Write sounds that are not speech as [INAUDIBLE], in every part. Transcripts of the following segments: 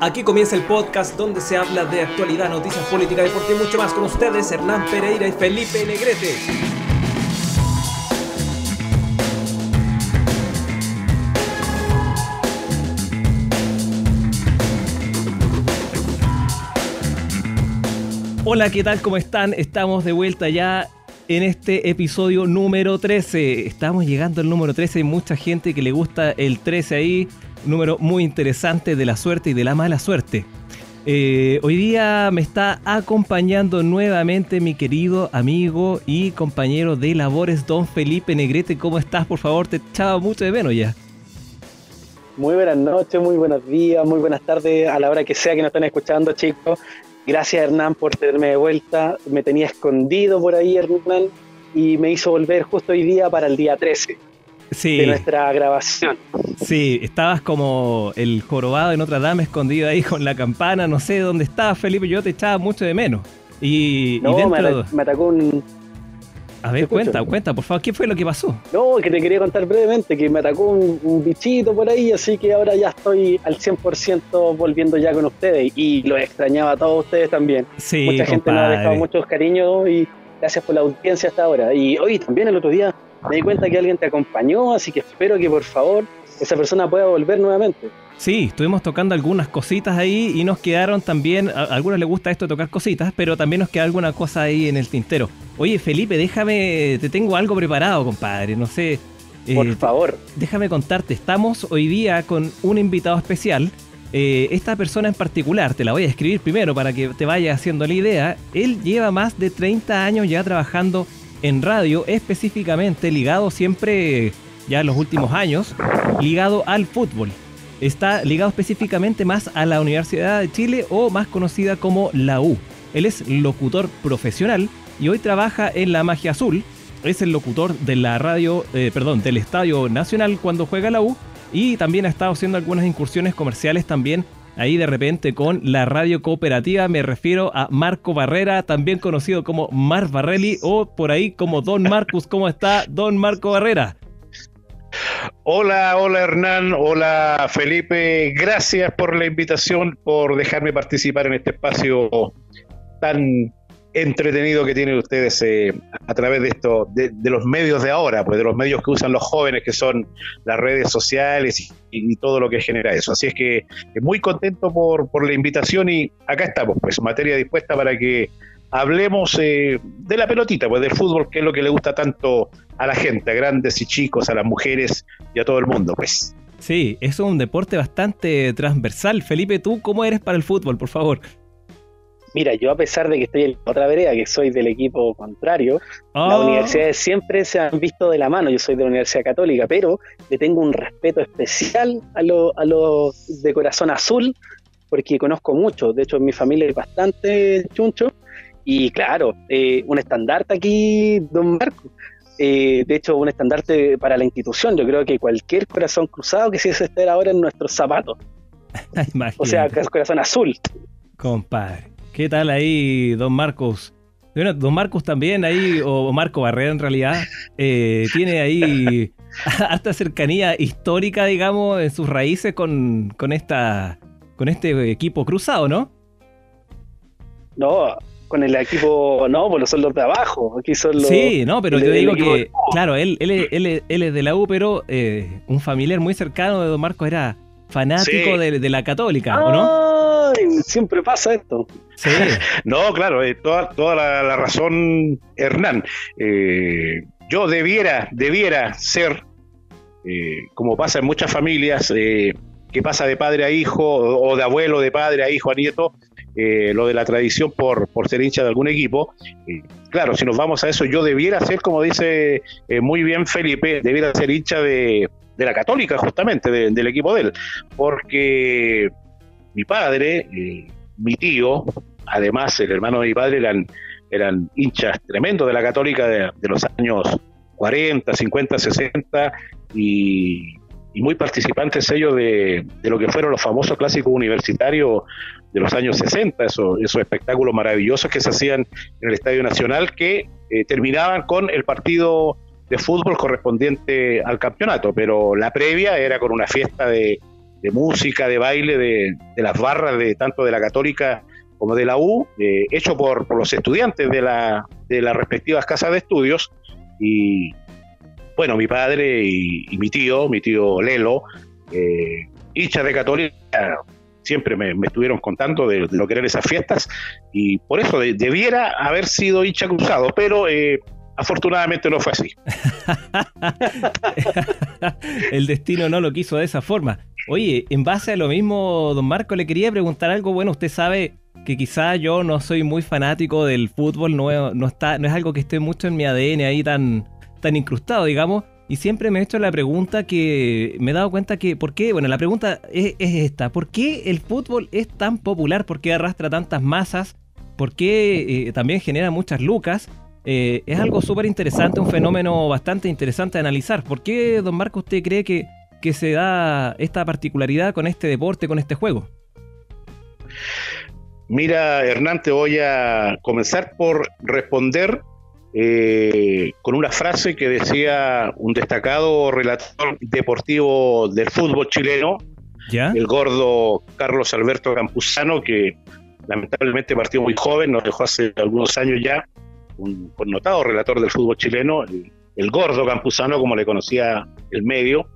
Aquí comienza el podcast donde se habla de actualidad, noticias políticas, deporte y mucho más con ustedes, Hernán Pereira y Felipe Negrete. Hola, ¿qué tal? ¿Cómo están? Estamos de vuelta ya en este episodio número 13. Estamos llegando al número 13. Hay mucha gente que le gusta el 13 ahí. Número muy interesante de la suerte y de la mala suerte. Eh, hoy día me está acompañando nuevamente mi querido amigo y compañero de labores, don Felipe Negrete. ¿Cómo estás? Por favor, te echaba mucho de menos ya. Muy buenas noches, muy buenos días, muy buenas tardes a la hora que sea que nos estén escuchando, chicos. Gracias Hernán por tenerme de vuelta. Me tenía escondido por ahí Hernán y me hizo volver justo hoy día para el día 13 de nuestra grabación. Sí, estabas como el jorobado en otra dama escondido ahí con la campana, no sé dónde estabas Felipe, yo te echaba mucho de menos. Y, no, me, atacó un, a ver, cuenta, cuenta, por favor, ¿qué fue lo que pasó? No, que te quería contar brevemente, que me atacó un, bichito por ahí, así que ahora ya estoy al 100% volviendo ya con ustedes y lo extrañaba a todos ustedes también. Sí, Mucha gente me ha dejado muchos cariños y gracias por la audiencia hasta ahora. Y hoy también el otro día me di cuenta que alguien te acompañó, así que espero que por favor esa persona pueda volver nuevamente. Sí, estuvimos tocando algunas cositas ahí y nos quedaron también, a algunos les gusta esto de tocar cositas, pero también nos queda alguna cosa ahí en el tintero. Oye, Felipe, déjame, te tengo algo preparado, compadre, no sé. Eh, Por favor. Déjame contarte, estamos hoy día con un invitado especial. Eh, esta persona en particular, te la voy a escribir primero para que te vaya haciendo la idea. Él lleva más de 30 años ya trabajando en radio, específicamente ligado siempre, ya en los últimos años, ligado al fútbol está ligado específicamente más a la Universidad de Chile o más conocida como la U. Él es locutor profesional y hoy trabaja en la Magia Azul. Es el locutor radio, eh, perdón, del Estadio Nacional cuando juega la U y también ha estado haciendo algunas incursiones comerciales también ahí de repente con la radio cooperativa. Me refiero a Marco Barrera, también conocido como Mar Barrelli o por ahí como Don Marcus. ¿Cómo está Don Marco Barrera? Hola, hola Hernán, hola Felipe, gracias por la invitación, por dejarme participar en este espacio tan entretenido que tienen ustedes eh, a través de esto, de, los medios de ahora, pues de los medios que usan los jóvenes, que son las redes sociales y, todo lo que genera eso. Así es que muy contento por, por la invitación y acá estamos, pues materia dispuesta para que hablemos eh, de la pelotita, pues del fútbol, que es lo que le gusta tanto a la gente, a grandes y chicos, a las mujeres y a todo el mundo, pues. Sí, es un deporte bastante transversal. Felipe, ¿tú cómo eres para el fútbol, por favor? Mira, yo a pesar de que estoy en otra vereda, que soy del equipo contrario, las ah. universidades siempre se han visto de la mano. Yo soy de la Universidad Católica, pero le tengo un respeto especial a los a de corazón azul, porque conozco mucho. De hecho, en mi familia es bastante chuncho y claro, eh, un estandarte aquí, don Marco. Eh, de hecho, un estandarte para la institución. Yo creo que cualquier corazón cruzado que quisiese estar ahora en nuestros zapatos. [LAUGHS] o sea, corazón azul. Compadre, ¿qué tal ahí, don Marcos? Bueno, don Marcos también ahí, o Marco Barrera en realidad, eh, tiene ahí [LAUGHS] hasta cercanía histórica, digamos, en sus raíces con, con, esta, con este equipo cruzado, ¿no? No, con el equipo, no, pues son los de abajo, aquí son los... Sí, no, pero yo digo que, claro, él, él, él, él, es de la U, pero eh, un familiar muy cercano de Don Marcos era fanático de, la católica, ¿o no? Ay, siempre pasa esto. Sí. [LAUGHS] no, claro, eh, toda, toda la, razón, Hernán. Eh, yo debiera, debiera ser, como pasa en muchas familias, que pasa de padre a hijo o de abuelo de padre a hijo a nieto, eh, lo de la tradición por, por ser hincha de algún equipo. claro, si nos vamos a eso, yo debiera ser, como dice eh, muy bien Felipe, debiera ser hincha de, la católica, justamente, del equipo de él, porque mi padre, eh, mi tío, además el hermano de mi padre eran, eran hinchas tremendos de la católica de, los años 40, 50, 60 y y muy participantes ellos de, lo que fueron los famosos clásicos universitarios de los años 60, esos, esos espectáculos maravillosos que se hacían en el Estadio Nacional que eh, terminaban con el partido de fútbol correspondiente al campeonato, pero la previa era con una fiesta de, música, de baile, de, las barras de tanto de la católica como de la U, eh, hecho por, los estudiantes de, la, de las respectivas casas de estudios. Y bueno, mi padre y, mi tío, mi tío Lelo, eh, de católica, siempre me, estuvieron contando de, lo que eran esas fiestas y por eso debiera haber sido hincha cruzado, pero eh, afortunadamente no fue así. [LAUGHS] El destino no lo quiso de esa forma. Oye, en base a lo mismo, don Marco, le quería preguntar algo. Bueno, usted sabe que quizá yo no soy muy fanático del fútbol, no, no, está, no es algo que esté mucho en mi ADN ahí tan, tan incrustado, digamos. Y siempre me he hecho la pregunta que me he dado cuenta que, ¿por qué? Bueno, la pregunta es, esta, ¿por qué el fútbol es tan popular? ¿Por qué arrastra tantas masas? ¿Por qué eh, también genera muchas lucas? Eh, es algo súper interesante, un fenómeno bastante interesante de analizar. ¿Por qué, don Marco, usted cree que, que se da esta particularidad con este deporte, con este juego? Mira, Hernán, te voy a comenzar por responder eh, con una frase que decía un destacado relator deportivo del fútbol chileno, el gordo Carlos Alberto Campuzano, que lamentablemente partió muy joven, nos dejó hace algunos años ya, un connotado relator del fútbol chileno, el, gordo Campuzano, como le conocía el medio.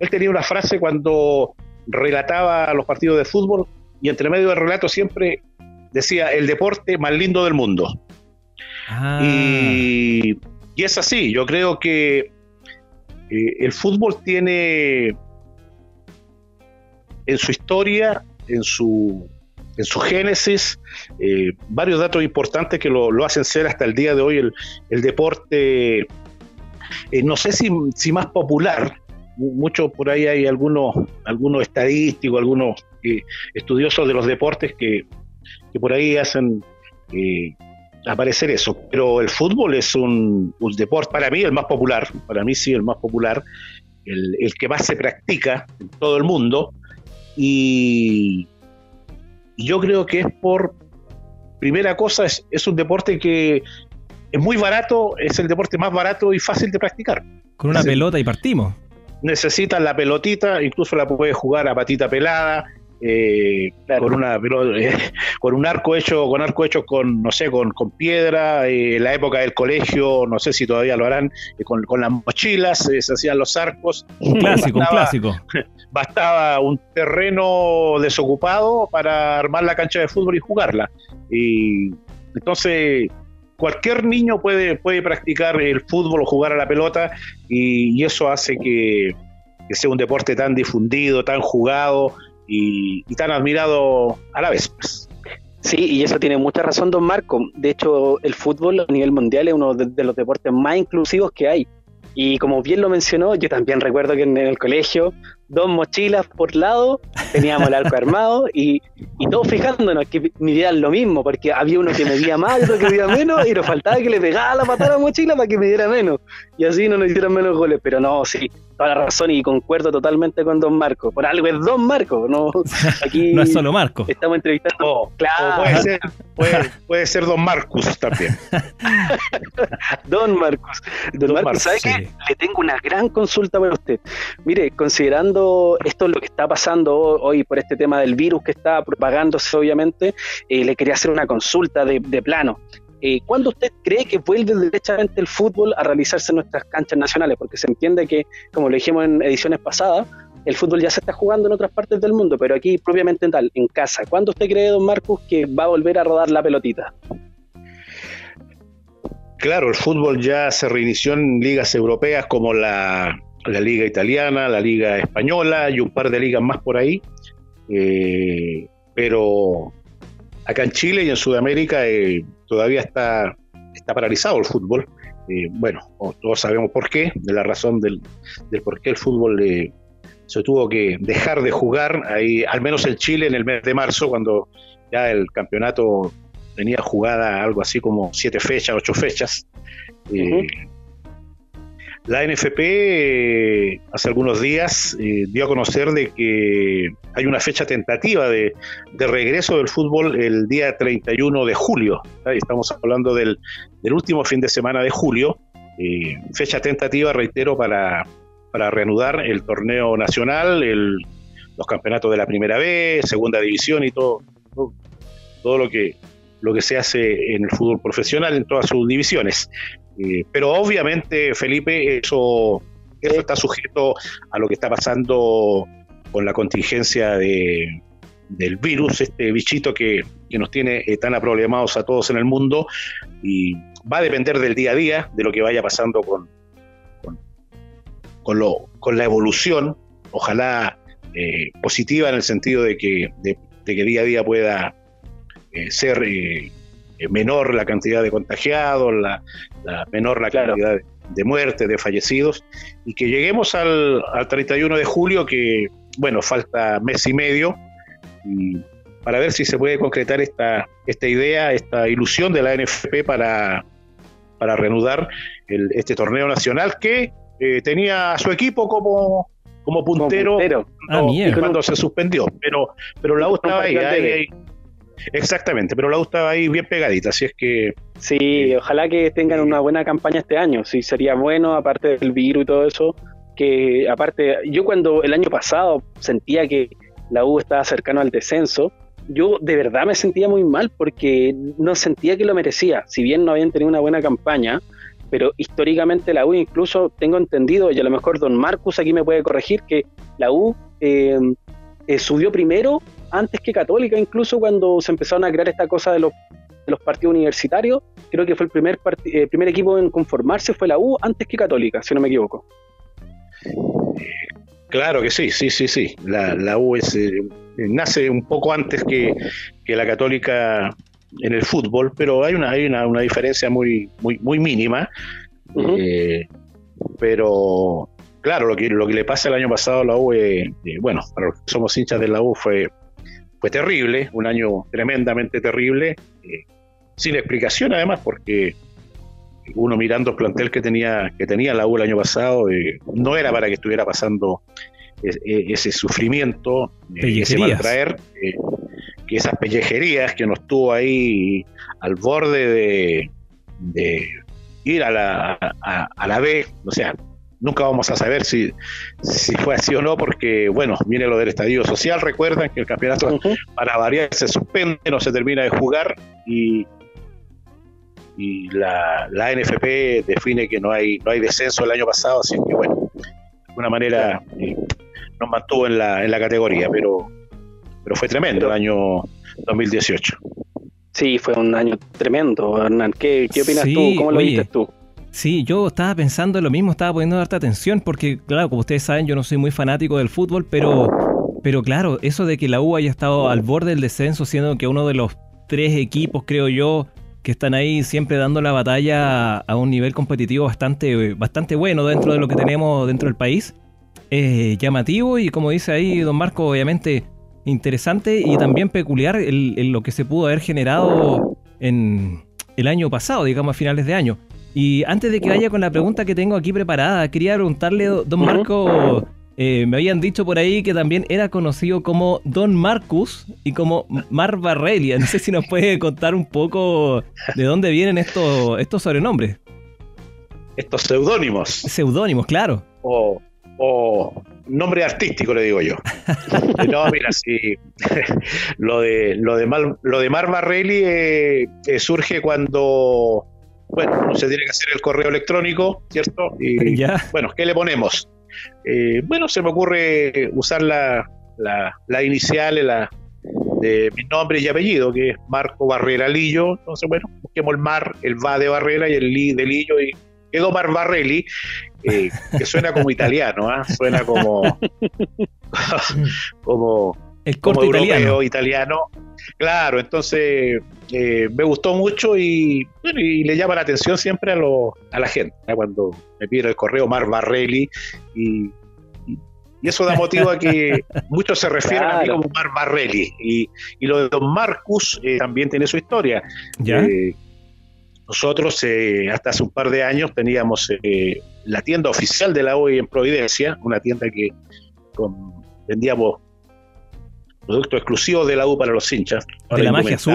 Él tenía una frase cuando relataba los partidos de fútbol y entre medio del relato siempre decía el deporte más lindo del mundo. Ah. Y, es así, yo creo que eh, el fútbol tiene en su historia, en su, en su génesis, eh, varios datos importantes que lo, hacen ser hasta el día de hoy el, deporte, eh, no sé si, si, más popular, mucho por ahí hay algunos, algunos estadísticos, algunos estudiosos de los deportes que, que por ahí hacen aparecer eso. Pero el fútbol es un, deporte, para mí el más popular, para mí sí el más popular, el, que más se practica en todo el mundo. Y, yo creo que es por, primera cosa, es, es un deporte que es muy barato, es el deporte más barato y fácil de practicar. Con una pelota y partimos. Necesitas la pelotita, incluso la puedes jugar a patita pelada, eh, con una eh, [LAUGHS] con un arco hecho con arco hecho con no sé con, con piedra eh, en la época del colegio no sé si todavía lo harán eh, con, las mochilas se hacían los arcos. Un clásico un clásico. [LAUGHS] bastaba un terreno desocupado para armar la cancha de fútbol y jugarla. Y entonces cualquier niño puede puede practicar el fútbol o jugar a la pelota y, eso hace que sea un deporte tan difundido tan jugado y, tan admirado a la vez. Pues. Sí, y eso tiene mucha razón, don Marco. De hecho, el fútbol a nivel mundial es uno de, los deportes más inclusivos que hay. Y como bien lo mencionó, yo también recuerdo que en el colegio, dos mochilas por lado, teníamos el arco armado y, y todos fijándonos que midieran lo mismo, porque había uno que medía más, otro que medía menos, y nos faltaba que le pegara la patada a la mochila para que me diera menos. Y así no nos hicieran menos goles. Pero no, sí, toda la razón y concuerdo totalmente con Don Marco. Por algo es Don Marco, no, [LAUGHS] aquí no es solo Marco. Estamos entrevistando. claro. [LAUGHS] puede, ser, Don Marcus también. [LAUGHS] don Marcus. Don, Marcus, ¿sabe qué? Le tengo una gran consulta para usted. Mire, considerando esto lo que está pasando hoy por este tema del virus que está propagándose, obviamente, eh, le quería hacer una consulta de, de plano. Eh, ¿Cuándo usted cree que vuelve derechamente el fútbol a realizarse en nuestras canchas nacionales? Porque se entiende que, como lo dijimos en ediciones pasadas, el fútbol ya se está jugando en otras partes del mundo, pero aquí propiamente en tal, en casa. ¿Cuándo usted cree, don Marcus, que va a volver a rodar la pelotita? Claro, el fútbol ya se reinició en ligas europeas como la, liga italiana, la liga española y un par de ligas más por ahí. Eh, pero acá en Chile y en Sudamérica eh, todavía está, está paralizado el fútbol. Eh, bueno, todos sabemos por qué, de la razón del, por qué el fútbol eh, se tuvo que dejar de jugar, ahí, al menos en Chile en el mes de marzo, cuando ya el campeonato tenía jugada algo así como siete fechas, ocho fechas. Eh, la NFP eh, hace algunos días eh, dio a conocer de que hay una fecha tentativa de, regreso del fútbol el día 31 de julio. Estamos hablando del, último fin de semana de julio. Eh, fecha tentativa, reitero, para, reanudar el torneo nacional, los campeonatos de la primera vez, segunda división y todo, todo, lo que lo que se hace en el fútbol profesional en todas sus divisiones. Eh, pero obviamente, Felipe, eso, eso está sujeto a lo que está pasando con la contingencia de, del virus, este bichito que, nos tiene eh, tan aproblemados a todos en el mundo y va a depender del día a día, de lo que vaya pasando con, con, lo, con la evolución, ojalá eh, positiva en el sentido de que, de, que día a día pueda ser menor la cantidad de contagiados, la, menor la cantidad de, muertes, de fallecidos, y que lleguemos al, al 31 de julio, que bueno, falta mes y medio, y para ver si se puede concretar esta, esta idea, esta ilusión de la NFP para, para reanudar este torneo nacional que eh, tenía a su equipo como, como puntero, ah, Cuando, se suspendió, pero, pero la U estaba ahí, Exactamente, pero la U estaba ahí bien pegadita, así es que... Sí, ojalá que tengan una buena campaña este año, sí, sería bueno, aparte del virus y todo eso, que aparte, yo cuando el año pasado sentía que la U estaba cercano al descenso, yo de verdad me sentía muy mal porque no sentía que lo merecía. Si bien no habían tenido una buena campaña, pero históricamente la U, incluso tengo entendido, y a lo mejor don Marcus aquí me puede corregir, que la U eh, eh, subió primero antes que Católica, incluso cuando se empezaron a crear esta cosa de los, de los partidos universitarios. Creo que fue el primer, eh, primer equipo en conformarse, fue la U antes que Católica, si no me equivoco. Claro que sí, sí, sí, sí. La, la US eh, nace un poco antes que, la católica en el fútbol, pero hay una, hay una, una diferencia muy, muy, muy mínima. Eh, pero claro, lo que, lo que le pasa el año pasado a la U, eh, bueno, para los que somos hinchas de la U fue, fue terrible, un año tremendamente terrible, sin explicación además, porque uno mirando el plantel que tenía, que tenía la U el año pasado, eh, no era para que estuviera pasando ese sufrimiento, eh, ese maltraer, eh, que esas pellejerías que nos tuvo ahí al borde de, ir a la, a, la B, o sea, nunca vamos a saber si, si fue así o no, porque, bueno, viene lo del estadio social, recuerdan que el campeonato para variar se suspende, no se termina de jugar y y la, la NFP define que no hay, no hay descenso el año pasado, así que bueno, de alguna manera eh, nos mantuvo en la, en la categoría, pero, pero fue tremendo el año 2018. Sí, fue un año tremendo, Hernán. ¿Qué, qué opinas tú? ¿Cómo lo viste tú? Sí, yo estaba pensando lo mismo, estaba poniendo harta atención, porque claro, como ustedes saben, yo no soy muy fanático del fútbol, pero, pero claro, eso de que la U haya estado al borde del descenso, siendo que uno de los tres equipos, creo yo, que están ahí siempre dando la batalla a un nivel competitivo bastante, bastante bueno dentro de lo que tenemos dentro del país. Eh, llamativo y como dice ahí don Marco, obviamente interesante y también peculiar en lo que se pudo haber generado en el año pasado, digamos a finales de año. Y antes de que vaya con la pregunta que tengo aquí preparada, quería preguntarle, don Marco, eh, me habían dicho por ahí que también era conocido como Don Marcus y como Mar Barrelia. No sé si nos puede contar un poco de dónde vienen estos, estos sobrenombres. Estos seudónimos. Seudónimos, claro. O, nombre artístico, le digo yo. [LAUGHS] no, mira, sí. [LAUGHS] lo de, lo de, lo de Mar Barrelli eh, eh, surge cuando bueno, se tiene que hacer el correo electrónico, ¿cierto? Y [LAUGHS] ¿Ya? bueno, ¿qué le ponemos? Eh, bueno, se me ocurre usar la, la, inicial la, de mi nombre y apellido, que es Marco Barrera Lillo. Entonces, bueno, busquemos el Mar, el Va de Barrera y el Li de Lillo y quedó Mar Barrelli, eh, que suena como [LAUGHS] italiano, ¿ah? suena como, [LAUGHS] como, el corto italiano. italiano. Claro, entonces eh, me gustó mucho y, y, le llama la atención siempre a, lo, a la gente. Cuando me pide el correo Mar Barrelli y, y eso da motivo a que [LAUGHS] muchos se refieren a mí como Mar Barrelli. Y, lo de Don Marcus eh, también tiene su historia. Eh, nosotros hasta hace un par de años teníamos la tienda oficial de la OI en Providencia, una tienda que vendíamos producto exclusivo de la U para los hinchas. ¿De la magia azul?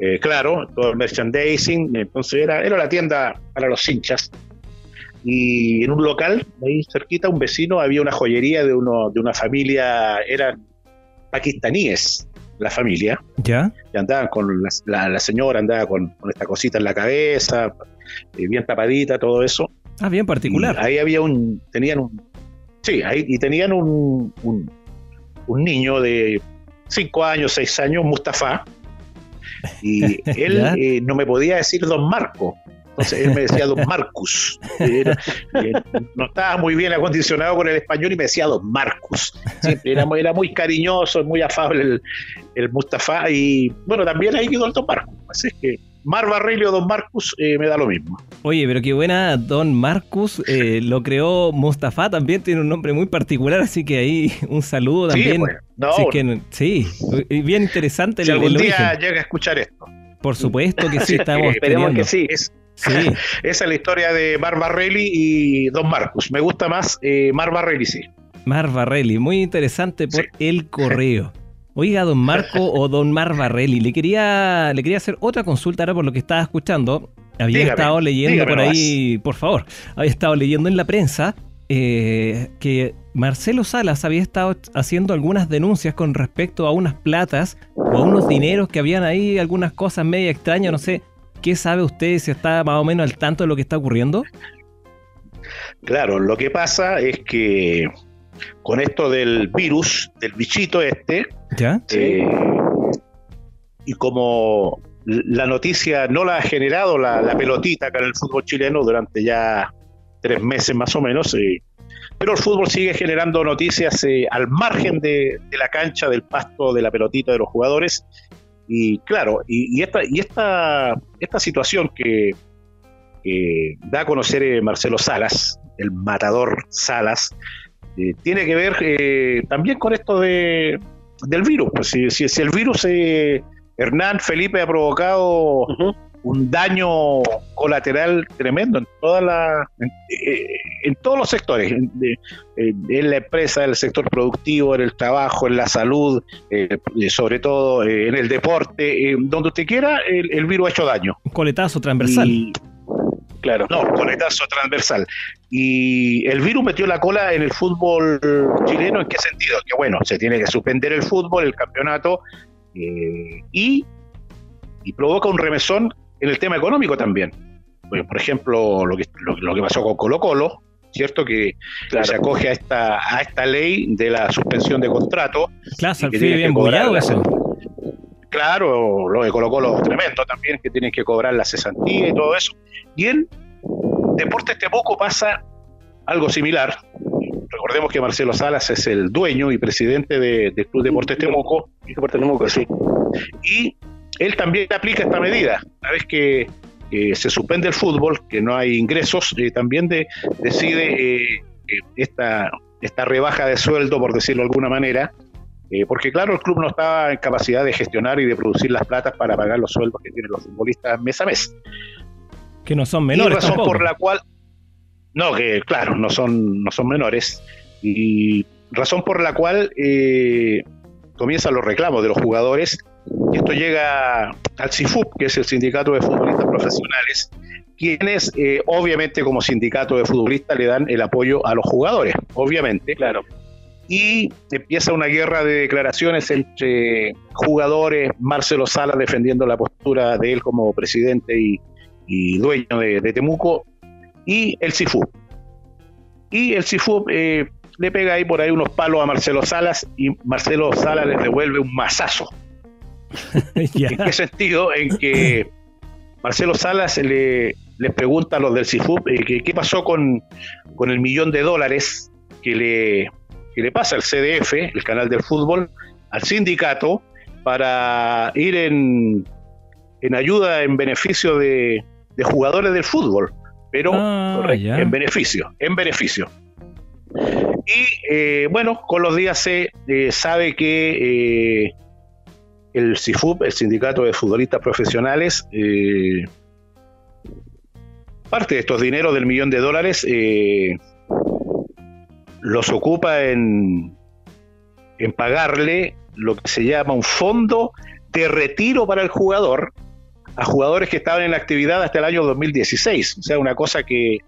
Eh, claro, todo el merchandising, entonces era, era la tienda para los hinchas. y en un local, ahí cerquita, un vecino, había una joyería de, uno, de una familia, eran pakistaníes, la familia. ¿Ya? Y andaban con la, señora, andaba con, esta cosita en la cabeza, eh, bien tapadita, todo eso. Ah, bien particular. ahí había un, tenían un, sí, ahí, y tenían un, un, niño de 5 años, 6 años, Mustafa, y [LAUGHS] él eh, no me podía decir don Marco, entonces él me decía Don Marcus. no estaba muy bien acondicionado con el español y me decía Don Marcus. Siempre era, era muy cariñoso, muy afable el, el, Mustafa. Y bueno, también ahí quedó el Don Marcus. Así es que Mar Barrilio o Don Marcus eh, me da lo mismo. Oye, pero qué buena Don Marcus. Eh, [LAUGHS] lo creó Mustafa, también tiene un nombre muy particular, así que ahí un saludo también. Sí, sí bien interesante. Si el, algún día llega a escuchar esto. Por supuesto que sí, estamos [LAUGHS] Esperemos que sí. Sí. [LAUGHS] Esa es la historia de Mar Barrelli y Don Marcus. Me gusta más eh, Mar Barrelli, sí. Mar Barrelli, muy interesante por el correo. Oiga, don Marco o don Mar Barrelli, le quería, le quería hacer otra consulta ahora por lo que estaba escuchando. Había estado leyendo por ahí, por favor, había estado leyendo en la prensa eh, que Marcelo Salas había estado haciendo algunas denuncias con respecto a unas platas o a unos dineros que habían ahí, algunas cosas media extrañas, no sé. ¿Qué sabe usted si está más o menos al tanto de lo que está ocurriendo? Claro, lo que pasa es que con esto del virus, del bichito este, ¿Ya? Eh, y como la noticia no la ha generado la, pelotita acá en el fútbol chileno durante ya tres meses más o menos, eh, pero el fútbol sigue generando noticias eh, al margen de, de, la cancha, del pasto, de la pelotita de los jugadores, y claro, y, esta, y esta, esta situación que, da a conocer eh, Marcelo Salas, el matador Salas, eh, tiene que ver eh, también con esto de, del virus. Pues si, si, el virus, Hernán Felipe ha provocado un daño colateral tremendo en toda la eh, en, todos los sectores en, la empresa en el sector productivo en el trabajo en la salud eh, sobre todo eh, en el deporte donde usted quiera el, virus ha hecho daño un coletazo transversal claro no coletazo transversal y el virus metió la cola en el fútbol chileno en qué sentido que bueno se tiene que suspender el fútbol el campeonato y y provoca un remesón en el tema económico también. por ejemplo, lo que, lo, que pasó con Colo Colo, ¿cierto? Que, se acoge a esta, a esta ley de la suspensión de contrato. Claro, bien bullado eso. Claro, lo de Colo Colo tremendo también, que tienen que cobrar la cesantía y todo eso. Y en Deportes Temuco pasa algo similar. Recordemos que Marcelo Salas es el dueño y presidente del de Club Deportes Temuco. Deportes Temuco, sí. Y él también aplica esta medida. Una vez que se suspende el fútbol, que no hay ingresos, eh, también decide eh, esta, esta rebaja de sueldo, por decirlo de alguna manera, eh, porque claro, el club no estaba en capacidad de gestionar y de producir las platas para pagar los sueldos que tienen los futbolistas mes a mes. Que no son menores. razón por la cual, no, que claro, no son, no son menores. Y razón por la cual comienzan los reclamos de los jugadores esto llega al CIFUP, que es el Sindicato de Futbolistas Profesionales, quienes eh, obviamente como sindicato de futbolistas le dan el apoyo a los jugadores, obviamente. Claro. Y empieza una guerra de declaraciones entre jugadores, Marcelo Sala defendiendo la postura de él como presidente y, dueño de, Temuco, y el CIFUP. Y el CIFUP eh, le pega ahí por ahí unos palos a Marcelo Salas y Marcelo Salas les devuelve un mazazo [LAUGHS] ¿En qué sentido? En que Marcelo Salas le, les pregunta a los del CIFUP eh, qué pasó con, el millón de dólares que le, le pasa al CDF, el canal del fútbol, al sindicato, para ir en, en ayuda, en beneficio de, jugadores del fútbol, pero ah, en beneficio, en beneficio. Y eh, bueno, con los días se eh, sabe que el CIFUP, el Sindicato de Futbolistas Profesionales, eh, parte de estos dineros del millón de dólares eh, los ocupa en, en pagarle lo que se llama un fondo de retiro para el jugador a jugadores que estaban en la actividad hasta el año 2016. O sea, una cosa que,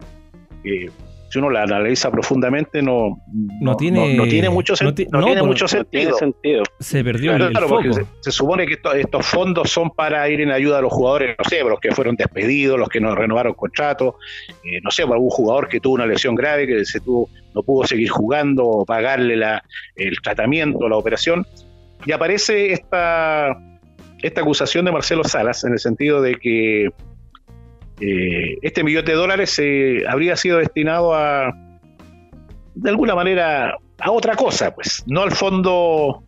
eh, si uno la analiza profundamente, no, no, tiene, no, tiene mucho, tiene mucho sentido. Se perdió el, porque se, supone que estos fondos son para ir en ayuda a los jugadores, no sé, los que fueron despedidos, los que no renovaron contrato, eh, no sé, algún jugador que tuvo una lesión grave, que se tuvo, no pudo seguir jugando o pagarle la, el tratamiento, la operación. Y aparece esta, esta acusación de Marcelo Salas en el sentido de que eh, este millón de dólares eh, habría sido destinado a, de alguna manera, a otra cosa, pues, no al fondo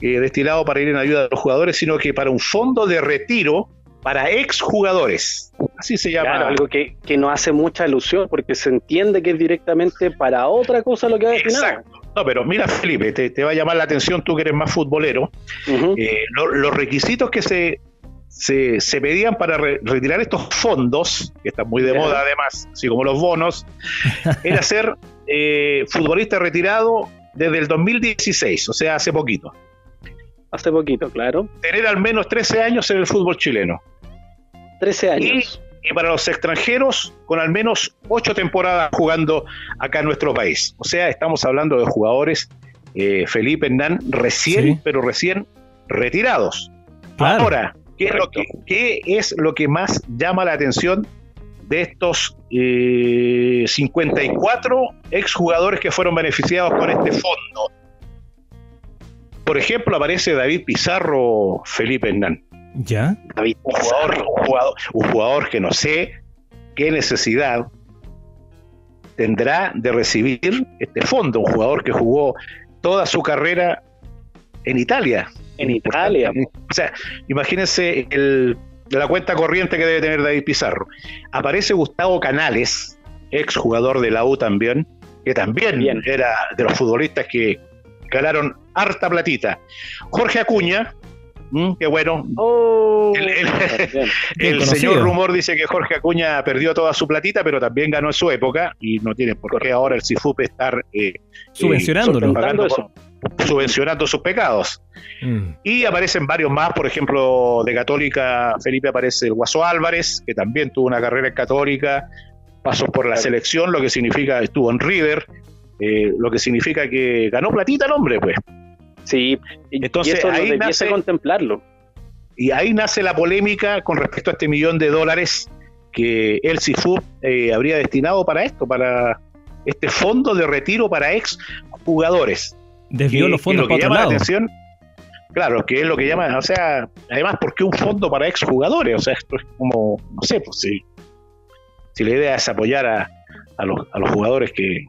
eh, destinado para ir en ayuda a los jugadores, sino que para un fondo de retiro para exjugadores. Así se llama. algo que, no hace mucha ilusión porque se entiende que es directamente para otra cosa lo que va destinado. Exacto. No, pero mira, Felipe, te, va a llamar la atención, tú que eres más futbolero. los requisitos que se se, pedían para retirar estos fondos, que están muy de moda además, así como los bonos, [LAUGHS] era ser eh, futbolista retirado desde el 2016, o sea, hace poquito. Hace poquito, claro. Tener al menos 13 años en el fútbol chileno. 13 años. Y, para los extranjeros, con al menos 8 temporadas jugando acá en nuestro país. O sea, estamos hablando de jugadores, eh, Felipe Hernán, recién, pero recién retirados. Ahora, ¿Qué es, lo que, ¿Qué es lo que más llama la atención de estos 54 eh, exjugadores que fueron beneficiados con este fondo? Por ejemplo, aparece David Pizarro, Felipe Hernán. ¿Ya? David un jugador, un jugador, un jugador que no sé qué necesidad tendrá de recibir este fondo, un jugador que jugó toda su carrera en Italia, en Italia. O sea, imagínense el, la cuenta corriente que debe tener David Pizarro. Aparece Gustavo Canales, ex jugador de la U también, que también era de los futbolistas que ganaron harta platita. Jorge Acuña, qué bueno. Oh, el, [LAUGHS] señor Rumor dice que Jorge Acuña perdió toda su platita, pero también ganó en su época y no tiene por qué ahora el CIFUP estar eh, subvencionándolo. Eh, subvencionando sus pecados. Mm. Y aparecen varios más, por ejemplo, de Católica, Felipe aparece el Guaso Álvarez, que también tuvo una carrera en Católica, pasó por la selección, lo que significa, estuvo en River, eh, lo que significa que ganó platita el hombre, pues. Sí, entonces ahí nace contemplarlo. Y ahí nace la polémica con respecto a este millón de dólares que el CIFU eh, habría destinado para esto, para este fondo de retiro para ex jugadores desvió los fondos para La atención, claro, que es lo que llama, o sea, además, ¿por qué un fondo para exjugadores? O sea, esto es como, no sé, pues si, si la idea es apoyar a, a, los, a los jugadores que,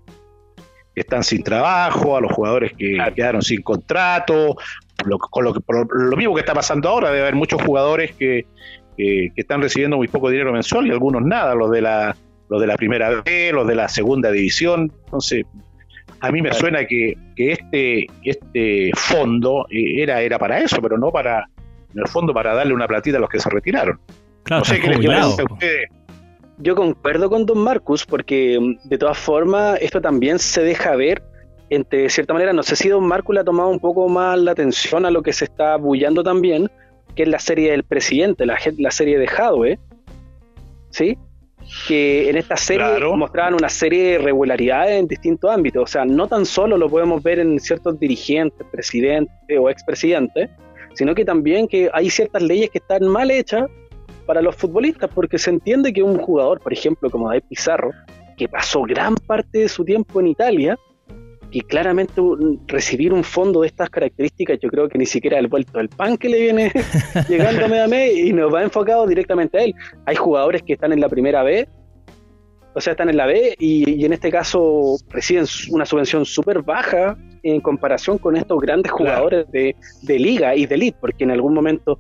están sin trabajo, a los jugadores que quedaron sin contrato, lo, con lo, que, lo mismo que está pasando ahora, debe haber muchos jugadores que, que, están recibiendo muy poco dinero mensual y algunos nada, los de la los de la primera B, los de la segunda división, entonces a mí me suena que, este, este fondo eh, era, era para eso, pero no para, en el fondo, para darle una platita a los que se retiraron. Claro, no sé qué les Yo concuerdo con Don Marcus, porque mm, de todas formas, esto también se deja ver de cierta manera, no sé si Don Marcus le ha tomado un poco más la atención a lo que se está bullando también, que es la serie del presidente, la, la serie de Hadwe, ¿sí? que en esta serie mostraban una serie de irregularidades en distintos ámbitos. O sea, no tan solo lo podemos ver en ciertos dirigentes, presidentes o expresidentes, sino que también que hay ciertas leyes que están mal hechas para los futbolistas, porque se entiende que un jugador, por ejemplo, como David Pizarro, que pasó gran parte de su tiempo en Italia, que claramente recibir un fondo de estas características, yo creo que ni siquiera el vuelto del pan que le viene [LAUGHS] llegando a mes y nos va enfocado directamente a él. Hay jugadores que están en la primera B, o sea, están en la B y, en este caso reciben una subvención súper baja en comparación con estos grandes jugadores de, liga y de elite, porque en algún momento,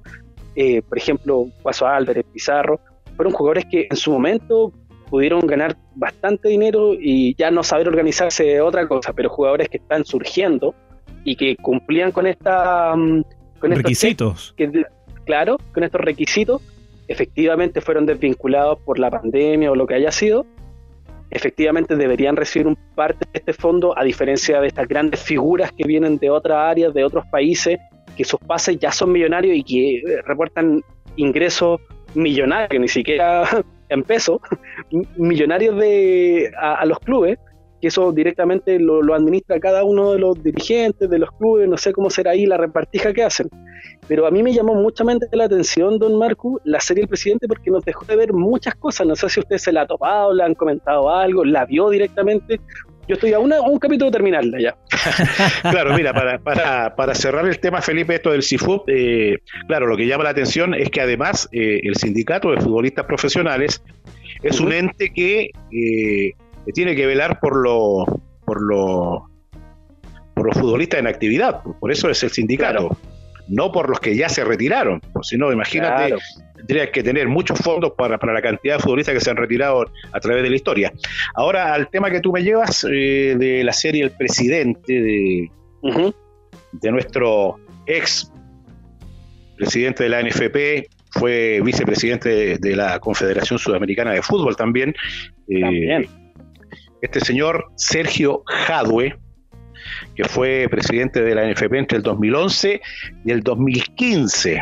eh, por ejemplo, Paso Álvarez, Pizarro, fueron jugadores que en su momento pudieron ganar bastante dinero y ya no saber organizarse de otra cosa, pero jugadores que están surgiendo y que cumplían con esta mm, con estos requisitos. claro, con estos requisitos, efectivamente fueron desvinculados por la pandemia o lo que haya sido. Efectivamente deberían recibir un parte de este fondo, a diferencia de estas grandes figuras que vienen de otras áreas, de otros países, que sus pases ya son millonarios y que eh, reportan ingresos millonarios, ni siquiera [LAUGHS] en pesos [LAUGHS] millonarios de, a, los clubes, que eso directamente lo, administra cada uno de los dirigentes de los clubes, no sé cómo será ahí la repartija que hacen. Pero a mí me llamó muchamente la atención, don Marco, la serie El Presidente, porque nos dejó de ver muchas cosas. No sé si usted se la ha topado, le han comentado algo, la vio directamente, yo estoy a, un capítulo de terminarla ya. [LAUGHS] claro, mira, para, para, para, cerrar el tema, Felipe, esto del CIFUP, eh, claro, lo que llama la atención es que además eh, el sindicato de futbolistas profesionales es un ente que eh, tiene que velar por lo, por lo por los futbolistas en actividad, por eso es el sindicato no por los que ya se retiraron. Si no, imagínate, tendría que tener muchos fondos para, la cantidad de futbolistas que se han retirado a través de la historia. Ahora, al tema que tú me llevas eh, de la serie El Presidente, de, de nuestro ex presidente de la NFP, fue vicepresidente de, la Confederación Sudamericana de Fútbol también. Eh, también. Este señor Sergio Jadwe, que fue presidente de la NFP entre el 2011 y el 2015.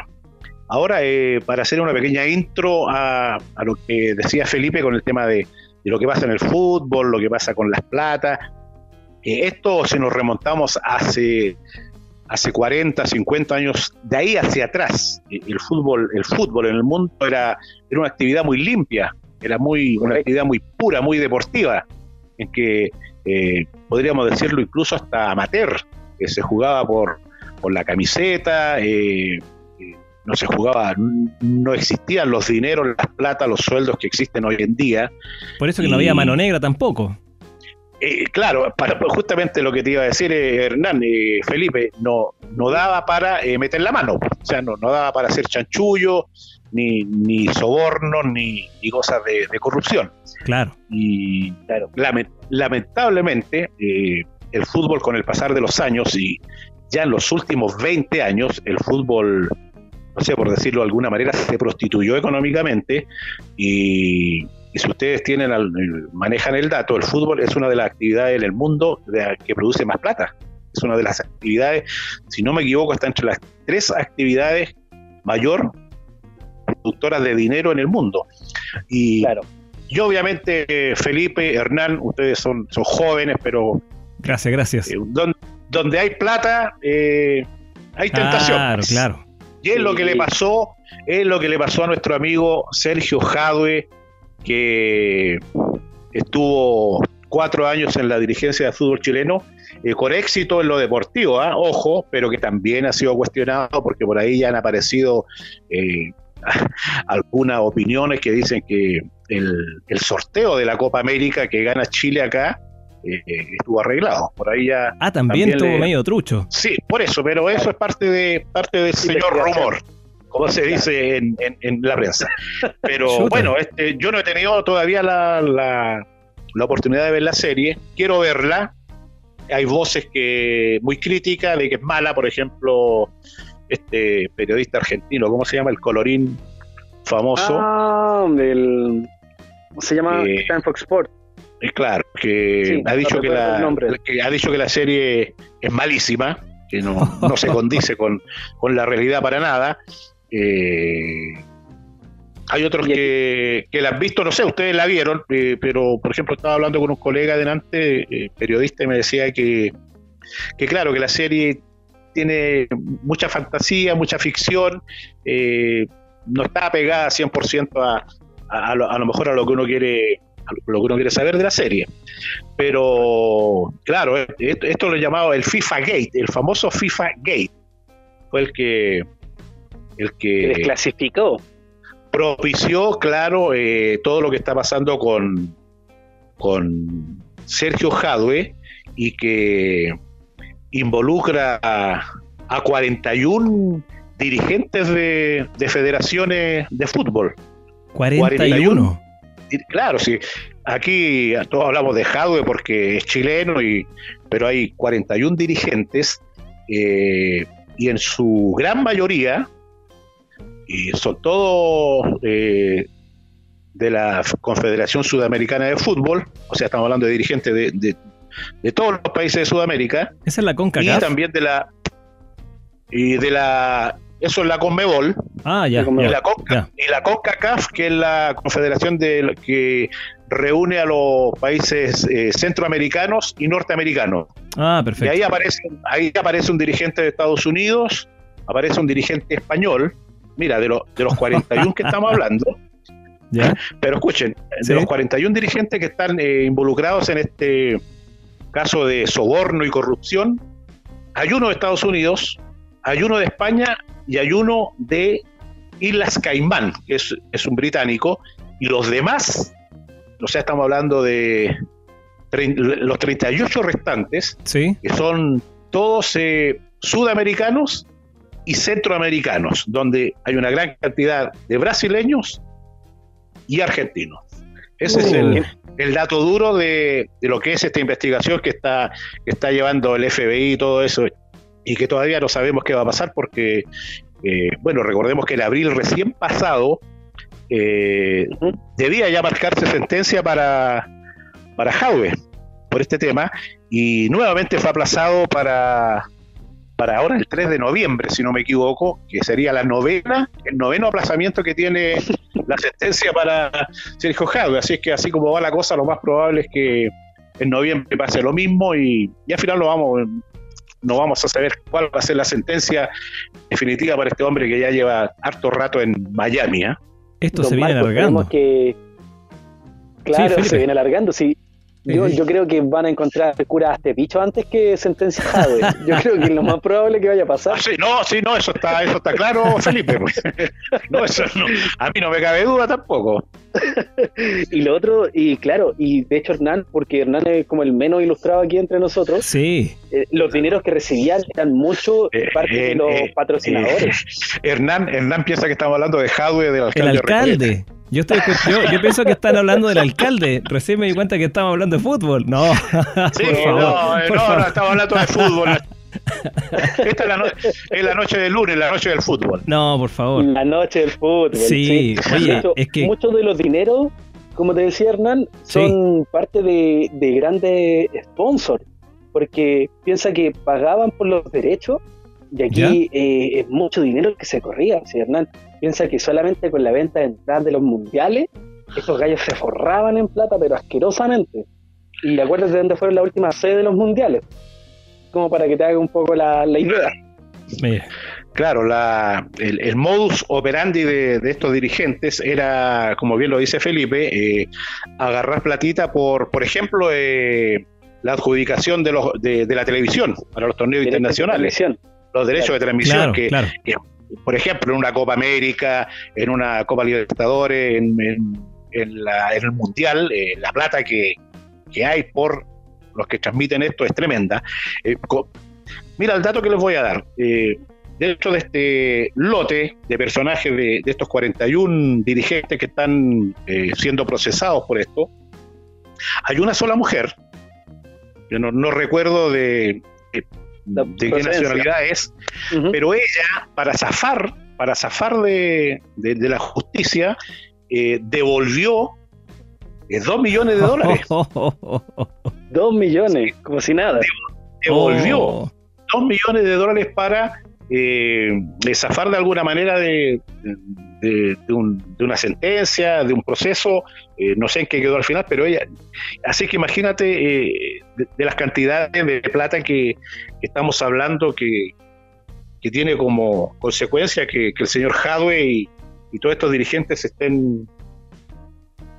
Ahora, eh, para hacer una pequeña intro a, lo que decía Felipe con el tema de, lo que pasa en el fútbol, lo que pasa con las platas, eh, esto si nos remontamos hace, hace 40, 50 años, de ahí hacia atrás, eh, el fútbol, el fútbol en el mundo era, era una actividad muy limpia, era muy, una actividad muy pura, muy deportiva, en que podríamos decirlo incluso hasta amateur, que se jugaba por, por la camiseta, eh, eh, no se jugaba, no existían los dineros, las plata, los sueldos que existen hoy en día. Por eso que no había mano negra tampoco. claro, para, justamente lo que te iba a decir Hernán, Felipe, no, no daba para meter la mano, o sea, no, no daba para hacer chanchullo, ni, ni sobornos, ni, cosas de, corrupción. Claro. Y claro, lamentablemente, eh, el fútbol con el pasar de los años y ya en los últimos 20 años, el fútbol, no sé, por decirlo de alguna manera, se prostituyó económicamente y, si ustedes tienen manejan el dato, el fútbol es una de las actividades en el mundo que produce más plata. Es una de las actividades, si no me equivoco, está entre las tres actividades mayor productoras de dinero en el mundo. Y claro. yo obviamente, Felipe, Hernán, ustedes son, son jóvenes, pero... Gracias, gracias. Eh, donde, hay plata, eh, hay tentación. Claro, claro. Y es lo que le pasó, es lo que le pasó a nuestro amigo Sergio Jadwe, que estuvo cuatro años en la dirigencia de fútbol chileno, eh, con éxito en lo deportivo, ¿ah? ojo, pero que también ha sido cuestionado porque por ahí ya han aparecido [LAUGHS] algunas opiniones que dicen que el, sorteo de la Copa América que gana Chile acá eh, estuvo arreglado. Por ahí ya. Ah, también, estuvo medio trucho. Sí, por eso, pero eso es parte de parte del señor rumor, como se dice en, la prensa. Pero [LAUGHS] bueno, este, yo no he tenido todavía la, la, la oportunidad de ver la serie. Quiero verla. Hay voces que muy críticas de que es mala, por ejemplo, este periodista argentino, ¿cómo se llama? El colorín famoso. Ah, del, ¿cómo se llama? Eh, está en Fox Sports. claro, que, ha dicho que, la, ha dicho que la serie es malísima, que no, no se condice con, con, la realidad para nada. Eh, hay otros que, que, la han visto, no sé, ustedes la vieron, eh, pero por ejemplo estaba hablando con un colega delante, periodista, y me decía que, que claro, que la serie tiene mucha fantasía, mucha ficción, eh, no está pegada 100% a, a, lo, a lo mejor a lo que uno quiere lo que uno quiere saber de la serie. Pero, claro, eh, esto, lo he llamado el FIFA Gate, el famoso FIFA Gate. Fue el que. El que. desclasificó. Propició, claro, eh, todo lo que está pasando con, con Sergio Jadwe y que involucra a, 41 dirigentes de, federaciones de fútbol. 41. claro, sí. Aquí todos hablamos de Jadwe porque es chileno, y, pero hay 41 dirigentes eh, y en su gran mayoría y son todos eh, de la Confederación Sudamericana de Fútbol, o sea, estamos hablando de dirigentes de, de todos los países de Sudamérica. Esa es la CONCACAF. Y también de la. Y de la. Eso es la CONMEBOL. Ah, ya. Y la, Conca, y la CONCACAF, que es la confederación de, que reúne a los países eh, centroamericanos y norteamericanos. Ah, perfecto. Y ahí aparece, ahí aparece un dirigente de Estados Unidos, aparece un dirigente español, mira, de, de los [LAUGHS] 41 que estamos hablando. ¿Ya? Pero escuchen, de los 41 dirigentes que están eh, involucrados en este caso de soborno y corrupción, hay uno de Estados Unidos, hay uno de España y hay uno de Islas Caimán, que es, es un británico, y los demás, o sea, estamos hablando de los 38 restantes, ¿Sí? que son todos eh, sudamericanos y centroamericanos, donde hay una gran cantidad de brasileños y argentinos. Ese es el, uh. dato duro de, lo que es esta investigación que está, que está llevando el FBI y todo eso, y que todavía no sabemos qué va a pasar porque, eh, bueno, recordemos que en abril recién pasado eh, debía ya marcarse sentencia para, para Jaue por este tema y nuevamente fue aplazado para, para ahora el 3 de noviembre, si no me equivoco, que sería la novena, el noveno aplazamiento que tiene la sentencia para Sergio Jaue. Así es que así como va la cosa, lo más probable es que en noviembre pase lo mismo y, y al final lo vamos, no vamos a saber cuál va a ser la sentencia definitiva para este hombre que ya lleva harto rato en Miami. ¿eh? Esto se viene alargando. Que, claro, se viene alargando. Sí, yo, yo creo que van a encontrar cura a este bicho antes que sentenciado. Yo creo que es lo más probable que vaya a pasar. Ah, sí, no, sí, no, eso está, eso está claro, Felipe. Pues. [LAUGHS] No, eso no, a mí no me cabe duda tampoco. [LAUGHS] y lo otro, y claro, y de hecho Hernán, porque Hernán es como el menos ilustrado aquí entre nosotros. Sí. Eh, los dineros que recibían eran mucho de eh, parte de los eh, patrocinadores. Hernán, Hernán piensa que estamos hablando de Jadwe del alcalde. El alcalde. Yo, estoy, yo, pienso que están hablando del alcalde. Recién me di cuenta que estamos hablando de fútbol. No. [LAUGHS] Sí, no, no, no, estamos hablando de fútbol. [LAUGHS] Esta es la, es la, noche del lunes, la noche del fútbol. No, por favor. La noche del fútbol. Sí, oye, es que... Muchos de los dineros, como te decía Hernán, son parte de, de grandes sponsors. Porque piensa que pagaban por los derechos y aquí eh, es mucho dinero el que se corría. Si Hernán piensa que solamente con la venta de entradas de los mundiales, estos gallos se forraban en plata, pero asquerosamente. Y acuerdas de dónde fueron la última sede de los mundiales. Como para que te haga un poco la, idea. Claro, la, el, modus operandi de, estos dirigentes era, como bien lo dice Felipe, eh, agarrar platita por, por ejemplo, eh, la adjudicación de, los, de, la televisión para los torneos internacionales los derechos de transmisión que, por ejemplo, en una Copa América, en una Copa Libertadores, en, en, la, en el Mundial, eh, la plata que, hay por los que transmiten esto es tremenda. Eh, mira el dato que les voy a dar. Eh, dentro de este lote de personajes de, de estos 41 dirigentes que están siendo procesados por esto, hay una sola mujer, yo no, no recuerdo de de qué nacionalidad es, pero ella, para zafar, para zafar de, la justicia, eh, devolvió eh, dos millones de dólares. [LAUGHS] dos millones, como si nada. Devolvió oh. dos millones de dólares para eh, zafar de alguna manera de, de, una sentencia, de un proceso, eh, no sé en qué quedó al final, pero ella, así que imagínate eh, de, las cantidades de plata que, estamos hablando que, tiene como consecuencia que, el señor Hadwe y, todos estos dirigentes estén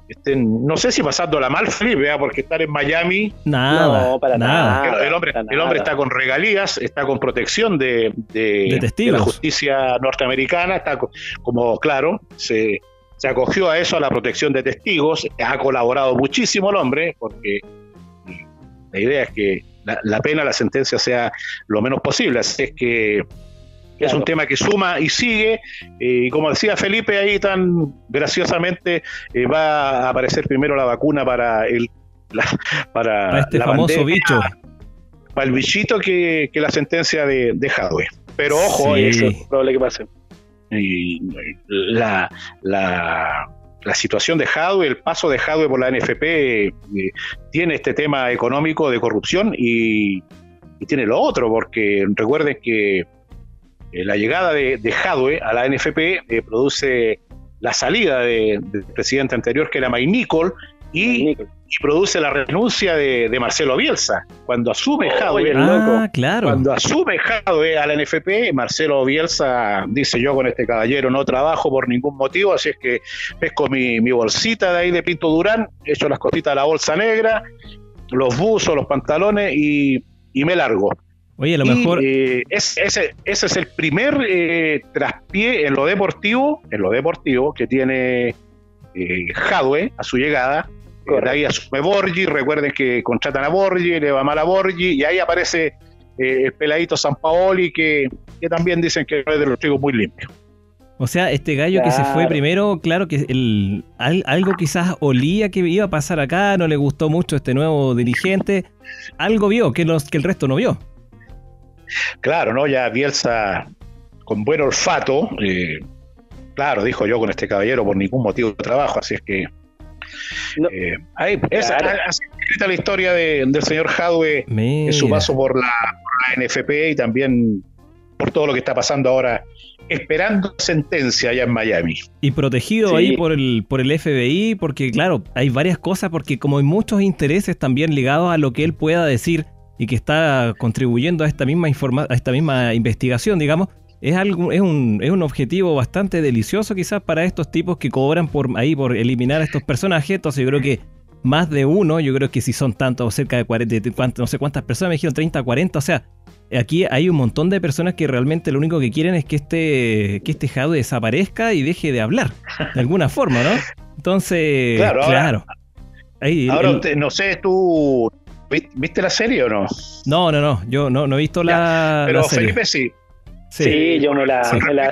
estén, no sé si pasando la mal, [LAUGHS] Felipe, porque estar en Miami. Nada, no, para nada. El, hombre, el hombre está con regalías, está con protección de, de, la justicia norteamericana, está como, claro, se, se acogió a eso, a la protección de testigos, ha colaborado muchísimo el hombre, porque la idea es que la, la pena, la sentencia sea lo menos posible. Así es que es un tema que suma y sigue. Eh, y como decía Felipe ahí tan graciosamente, eh, va a aparecer primero la vacuna para el para, este famoso bicho. Para el bichito que, la sentencia de, de Pero ojo, eso es probable que pase. Y la, la, la situación de Jadwe, el paso de Jadwe por la NFP eh, tiene este tema económico de corrupción y, y tiene lo otro, porque recuerden que la llegada de, de Jadwe a la NFP produce la salida del presidente anterior, que era Mike Nicol, y, produce la renuncia de, Marcelo Bielsa. Cuando asume oh, Jadwe, ah, claro. cuando asume Jadwe a la NFP, Marcelo Bielsa dice yo con este caballero no trabajo por ningún motivo, así es que pesco mi, mi bolsita de ahí de Pinto Durán, echo las cositas de la bolsa negra, los buzos, los pantalones y, y me largo. Oye, a lo mejor. Eh, ese, ese, es el primer eh, traspié en lo deportivo, en lo deportivo que tiene eh, Jadwe a su llegada. De ahí asume Borgi, recuerden que contratan a Borgi, le va mal a Borgi, y ahí aparece el peladito San Paoli, que, que también dicen que es de los chicos muy limpios. O sea, este gallo que se fue primero, claro que el, algo quizás olía que iba a pasar acá, no le gustó mucho este nuevo dirigente, algo vio que, los, que el resto no vio. Claro, ¿no? Ya Bielsa, con buen olfato, eh, claro, dijo yo con este caballero por ningún motivo de trabajo, así es que. Eh, ahí, esa, escrita la historia del señor Jadwe en su paso por la, NFP y también por todo lo que está pasando ahora esperando sentencia allá en Miami. Y protegido ahí por el, por el FBI, porque claro, hay varias cosas, porque como hay muchos intereses también ligados a lo que él pueda decir y que está contribuyendo a esta misma informa a esta misma investigación, digamos, es algo es un, es un objetivo bastante delicioso quizás para estos tipos que cobran por ahí por eliminar a estos personajes, entonces yo creo que más de uno, yo creo que si son tantos, cerca de 40, no sé cuántas personas, me dijeron 30, 40, o sea, aquí hay un montón de personas que realmente lo único que quieren es que este, que este Jado desaparezca y deje de hablar, de alguna forma, ¿no? Entonces, claro. claro. Ahora, no sé, tú ¿Viste la serie o no? No, no, no. Yo no, no he visto la. pero Felipe sí. Sí. yo no la, la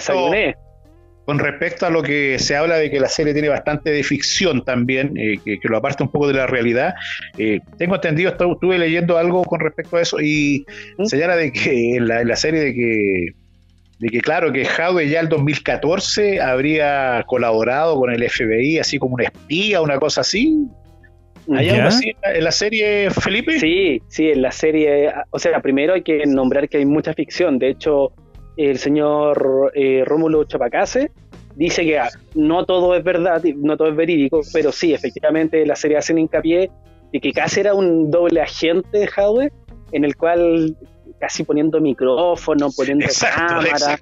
Con respecto a lo que se habla de que la serie tiene bastante de ficción también, eh, que, lo aparta un poco de la realidad, eh, tengo entendido, estuve leyendo algo con respecto a eso y ¿Mm? señala de que en la, serie de que de que claro que Jadwe ya el 2014 habría colaborado con el FBI así como un espía, una cosa así. ¿Hay algo así en la serie, Felipe? Sí, sí, en la serie. O sea, primero hay que nombrar que hay mucha ficción. De hecho, el señor eh, Rómulo Chapacase dice que ah, no todo es verdad, no todo es verídico, pero sí, efectivamente, la serie hace hincapié de que casi era un doble agente de Hadwe, en el cual casi poniendo micrófono, poniendo cámara,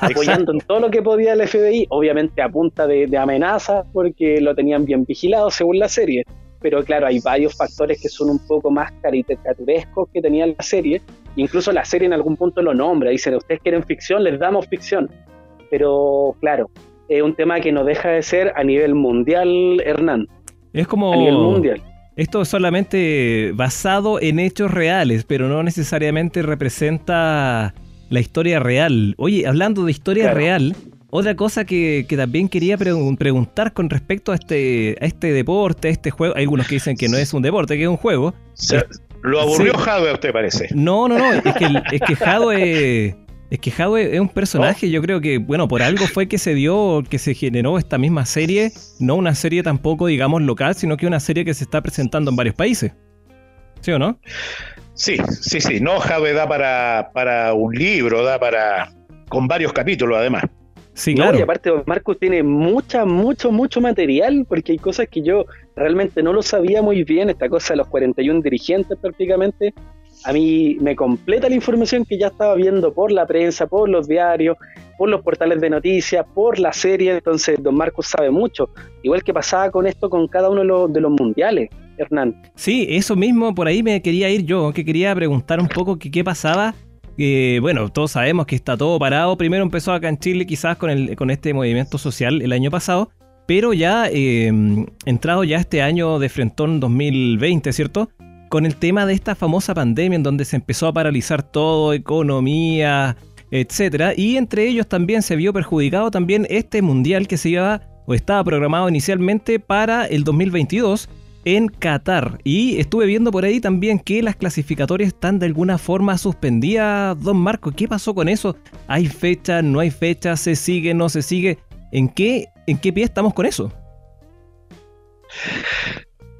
apoyando en todo lo que podía el FBI, obviamente a punta de, de amenazas, porque lo tenían bien vigilado según la serie pero claro, hay varios factores que son un poco más caricaturescos que tenía la serie. Incluso la serie en algún punto lo nombra, dicen, ustedes quieren ficción, les damos ficción. Pero claro, es un tema que no deja de ser a nivel mundial, Hernán. Es como... A nivel mundial. Esto es solamente basado en hechos reales, pero no necesariamente representa la historia real. Oye, hablando de historia real, otra cosa que, también quería preguntar con respecto a este, a este deporte, a este juego, hay algunos que dicen que no es un deporte, que es un juego. ¿Lo aburrió sí. a usted parece? No, no, no, es que, [LAUGHS] es que Jadwe, es que es un personaje, yo creo que, bueno, por algo fue que se dio, que se generó esta misma serie, no una serie tampoco, digamos, local, sino que una serie que se está presentando en varios países. ¿Sí o no? Sí, sí, sí. No, Jadwe da para, para un libro, da para. con varios capítulos además. Sí, claro. y aparte Marcos tiene mucha, mucho, mucho material, porque hay cosas que yo realmente no lo sabía muy bien, esta cosa de los 41 dirigentes prácticamente, a mí me completa la información que ya estaba viendo por la prensa, por los diarios, por los portales de noticias, por la serie, entonces don Marcos sabe mucho, igual que pasaba con esto con cada uno de los, de los mundiales. Hernán. Sí, eso mismo, por ahí me quería ir yo, que quería preguntar un poco qué pasaba bueno, todos sabemos que está todo parado. Primero empezó acá en Chile quizás con, el, con este movimiento social el año pasado, pero ya eh, entrado ya este año de Frentón 2020, ¿cierto? Con el tema de esta famosa pandemia en donde se empezó a paralizar todo, economía, etcétera, y entre ellos también se vio perjudicado también este mundial que se iba o estaba programado inicialmente para el 2022 en Qatar. Y estuve viendo por ahí también que las clasificatorias están de alguna forma suspendidas, don Marco. ¿Qué pasó con eso? ¿Hay fecha? ¿No hay fecha? ¿Se sigue? ¿No se sigue? ¿En qué, en qué pie estamos con eso?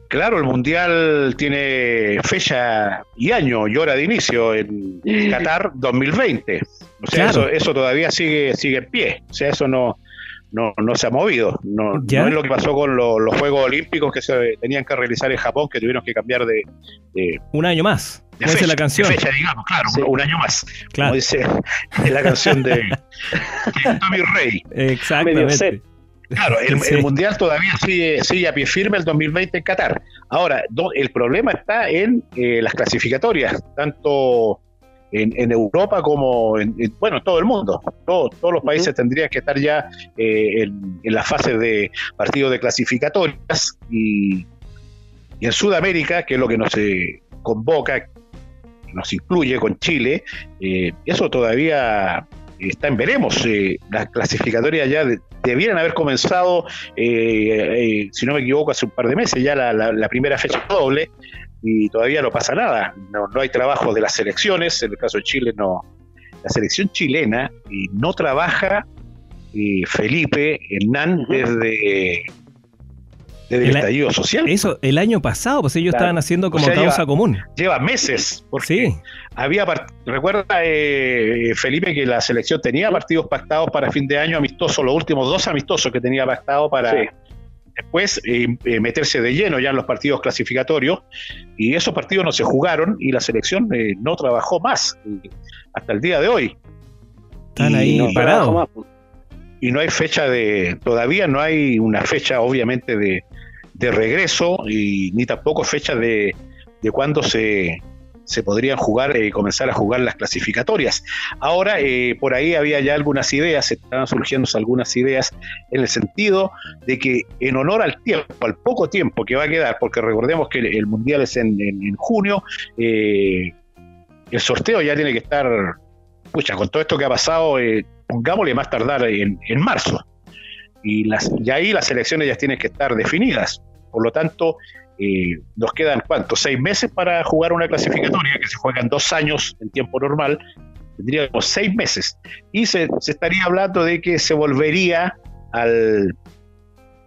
Claro, el Mundial tiene fecha y año y hora de inicio en [LAUGHS] Qatar 2020. O sea, eso, eso todavía sigue, sigue en pie. O sea, eso no, no, no se ha movido. No, no es lo que pasó con los Juegos Olímpicos que se tenían que realizar en Japón, que tuvieron que cambiar de... un año más. De fecha, la canción. fecha, digamos, claro, un año más. Claro. Como dice en la canción de, de Tommy Rey. Exactamente. Claro, el, Mundial todavía sigue, sigue, a pie firme el 2020 en Qatar. Ahora, el problema está en eh, las clasificatorias, tanto en, Europa como en, bueno, todo el mundo. todos los países tendrían que estar ya eh, en, la fase de partidos de clasificatorias y, en Sudamérica, que es lo que nos eh, convoca, nos incluye con Chile, eso todavía está en veremos. las clasificatorias ya debieran haber comenzado, eh, eh, si no me equivoco, hace un par de meses ya la, primera fecha doble y todavía no pasa nada. No, hay trabajo de las selecciones, en el caso de Chile no. La selección chilena no trabaja Felipe Hernán desde desde el, estallido social. Eso, el año pasado, pues ellos estaban haciendo como causa común. Lleva meses, porque sí. había, recuerda eh, Felipe que la selección tenía partidos pactados para fin de año amistosos, los últimos dos amistosos que tenía pactado para después eh, eh, meterse de lleno ya en los partidos clasificatorios, y esos partidos no se jugaron y la selección no trabajó más hasta el día de hoy. Están ahí parados. Pues. Y no hay fecha de, todavía no hay una fecha obviamente de, de regreso y ni tampoco fecha de, de cuándo se, se podrían jugar eh, comenzar a jugar las clasificatorias. Ahora, eh, por ahí había ya algunas ideas, estaban surgiendo algunas ideas en el sentido de que en honor al tiempo, al poco tiempo que va a quedar, porque recordemos que el, Mundial es en, junio, eh, el sorteo ya tiene que estar, pucha, con todo esto que ha pasado, pongámosle más tardar en, en marzo. Y, las, y ahí las elecciones ya tienen que estar definidas. Por lo tanto, eh, nos quedan, ¿cuánto? Seis meses para jugar una clasificatoria, que se juega en dos años en tiempo normal, tendríamos seis meses. Y se, estaría hablando de que se volvería al,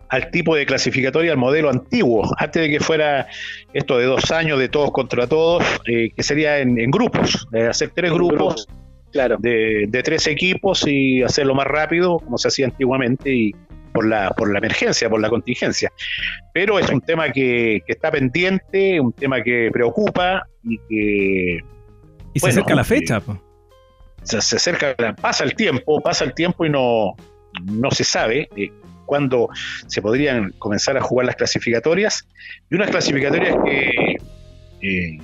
al tipo de clasificatoria, al modelo antiguo, antes de que fuera esto de dos años de todos contra todos, eh, que sería en, grupos, hacer tres grupos claro. de, de, tres equipos y hacerlo más rápido, como se hacía antiguamente, y, por la, por la emergencia, por la contingencia. Pero es un tema que, está pendiente, un tema que preocupa y que... Y se acerca la fecha. Se, acerca, pasa el tiempo, pasa el tiempo y no, no se sabe eh, cuándo se podrían comenzar a jugar las clasificatorias. Y unas clasificatorias que eh,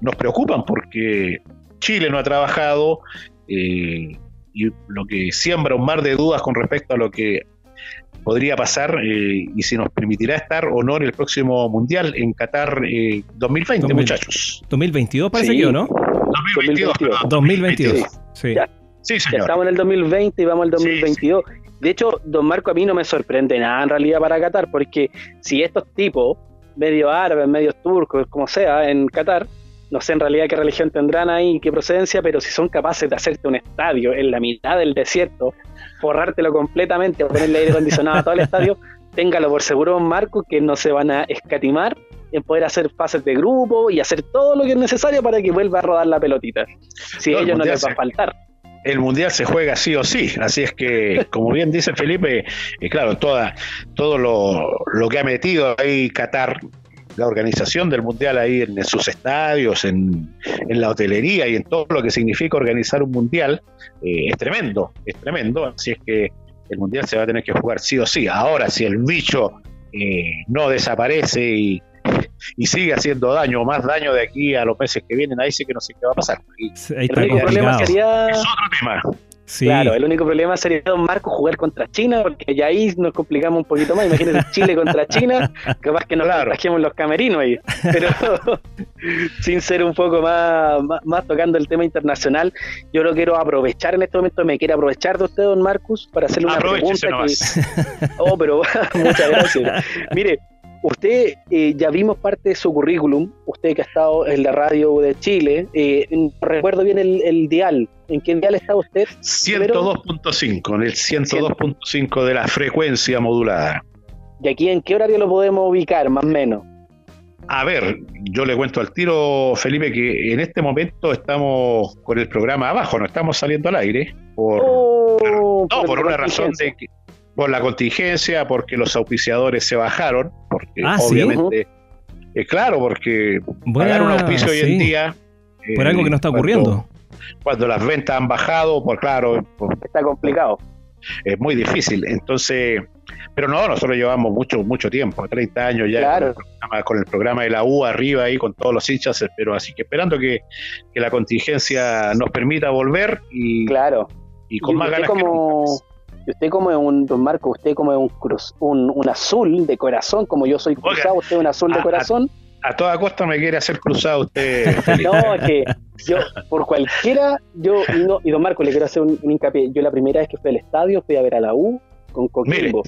nos preocupan porque Chile no ha trabajado, eh, y lo que siembra un mar de dudas con respecto a lo que podría pasar eh, y si nos permitirá estar o no en el próximo Mundial en Qatar 2020, eh, muchachos. 2022 parece que, ¿no? 2022. 2022. Sí. Ya, estamos en el 2020 y vamos al 2022. De hecho, don Marco, a mí no me sorprende nada en realidad para Qatar, porque si estos tipos, medio árabes, medio turcos, como sea, en Qatar, no sé en realidad qué religión tendrán ahí, qué procedencia, pero si son capaces de hacerte un estadio en la mitad del desierto, forrártelo completamente, ponerle aire acondicionado a todo el estadio, [LAUGHS] téngalo por seguro, Marco, que no se van a escatimar en poder hacer fases de grupo y hacer todo lo que es necesario para que vuelva a rodar la pelotita. Si a ellos no les va a faltar. El mundial se juega sí o sí, así es que, como bien dice Felipe, eh, claro, toda, todo lo, lo que ha metido ahí Qatar la organización del Mundial ahí en, sus estadios, en, la hotelería y en todo lo que significa organizar un Mundial, eh, es tremendo, es tremendo. Así es que el Mundial se va a tener que jugar sí o sí. Ahora, si el bicho eh, no desaparece y, sigue haciendo daño, o más daño de aquí a los meses que vienen, ahí sí que no sé qué va a pasar. el problema sería... Es otro tema. Claro, el único problema sería Don Marco jugar contra China, porque ya ahí nos complicamos un poquito más. Imagínense [LAUGHS] Chile contra China, capaz que nos claro. los camerinos ahí. Pero [LAUGHS] sin ser un poco más, más, tocando el tema internacional, yo lo quiero aprovechar en este momento. Me quiere aprovechar de usted, Don Marcus, para hacerle una pregunta. Que... [LAUGHS] Oh, pero muchas gracias. Mire, Usted eh, ya vimos parte de su currículum, usted que ha estado en la radio de Chile, eh, recuerdo bien el, dial, ¿en qué dial está usted? 102.5, en el 102.5 de la frecuencia modulada. ¿Y aquí en qué horario lo podemos ubicar, más o menos? A ver, yo le cuento al tiro, Felipe, que en este momento estamos con el programa abajo, no estamos saliendo al aire. Por, oh, no, por, una razón de que, por la contingencia, porque los auspiciadores se bajaron, porque ah, obviamente, eh, claro, porque pagar un auspicio hoy en día. por algo que no está ocurriendo. Cuando, las ventas han bajado, pues claro. está complicado. Es muy difícil. Entonces, pero no, nosotros llevamos mucho, mucho tiempo, 30 años ya con, el programa, de la U arriba ahí, con todos los hinchas, pero así que esperando que, la contingencia nos permita volver y, claro. y con más ganas como, usted como es un, don Marco, usted como es un, cruz, un, azul de corazón, como yo soy cruzado, usted es un azul de corazón. A, toda costa me quiere hacer cruzado usted. no, es que yo, por cualquiera, yo, y, don Marco, le quiero hacer un, hincapié, yo la primera vez que fui al estadio fui a ver a la U con Coquimbo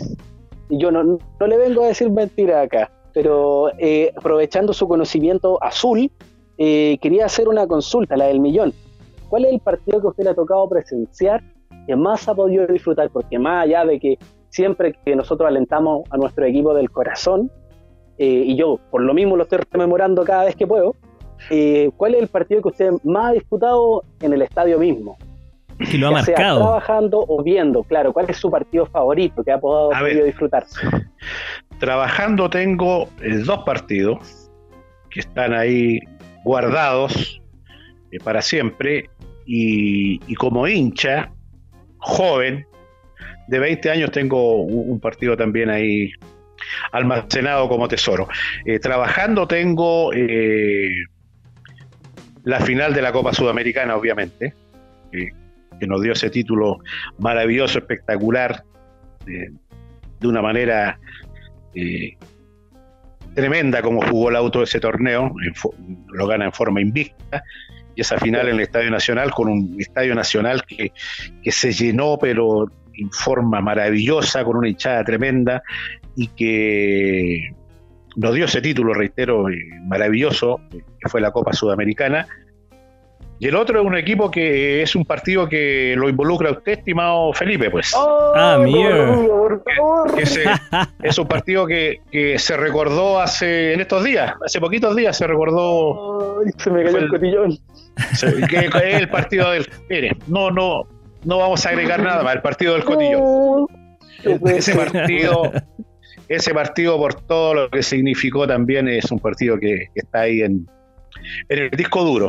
y yo no, no le vengo a decir mentira acá, pero eh, aprovechando su conocimiento azul, eh, quería hacer una consulta, la del millón. ¿Cuál es el partido que usted le ha tocado presenciar que más ha podido disfrutar? Porque más allá de que siempre que nosotros alentamos a nuestro equipo del corazón, eh, y yo por lo mismo lo estoy rememorando cada vez que puedo, ¿cuál es el partido que usted más ha disputado en el estadio mismo? que lo ha marcado. trabajando o viendo, claro, ¿cuál es su partido favorito que ha podido, disfrutar? Trabajando tengo eh, dos partidos que están ahí guardados eh, para siempre y, como hincha joven de 20 años tengo un, partido también ahí almacenado como tesoro. Eh, trabajando tengo la final de la Copa Sudamericana, obviamente, que nos dio ese título maravilloso, espectacular, de una manera eh, tremenda como jugó el auto ese torneo, lo gana en forma invicta, y esa final en el Estadio Nacional, con un Estadio Nacional que, se llenó, pero en forma maravillosa, con una hinchada tremenda, y que nos dio ese título, reitero, eh, maravilloso, que fue la Copa Sudamericana, y el otro es un equipo que es un partido que lo involucra a usted, estimado Felipe, pues. ah, mierda. [LAUGHS] es un partido que, se recordó hace, en estos días, hace poquitos días se recordó. se me cayó el, cotillón. que, es el partido del. Mire, no, no, no vamos a agregar nada más, el partido del cotillón. ese partido, ese partido por todo lo que significó también es un partido que está ahí en, en el disco duro.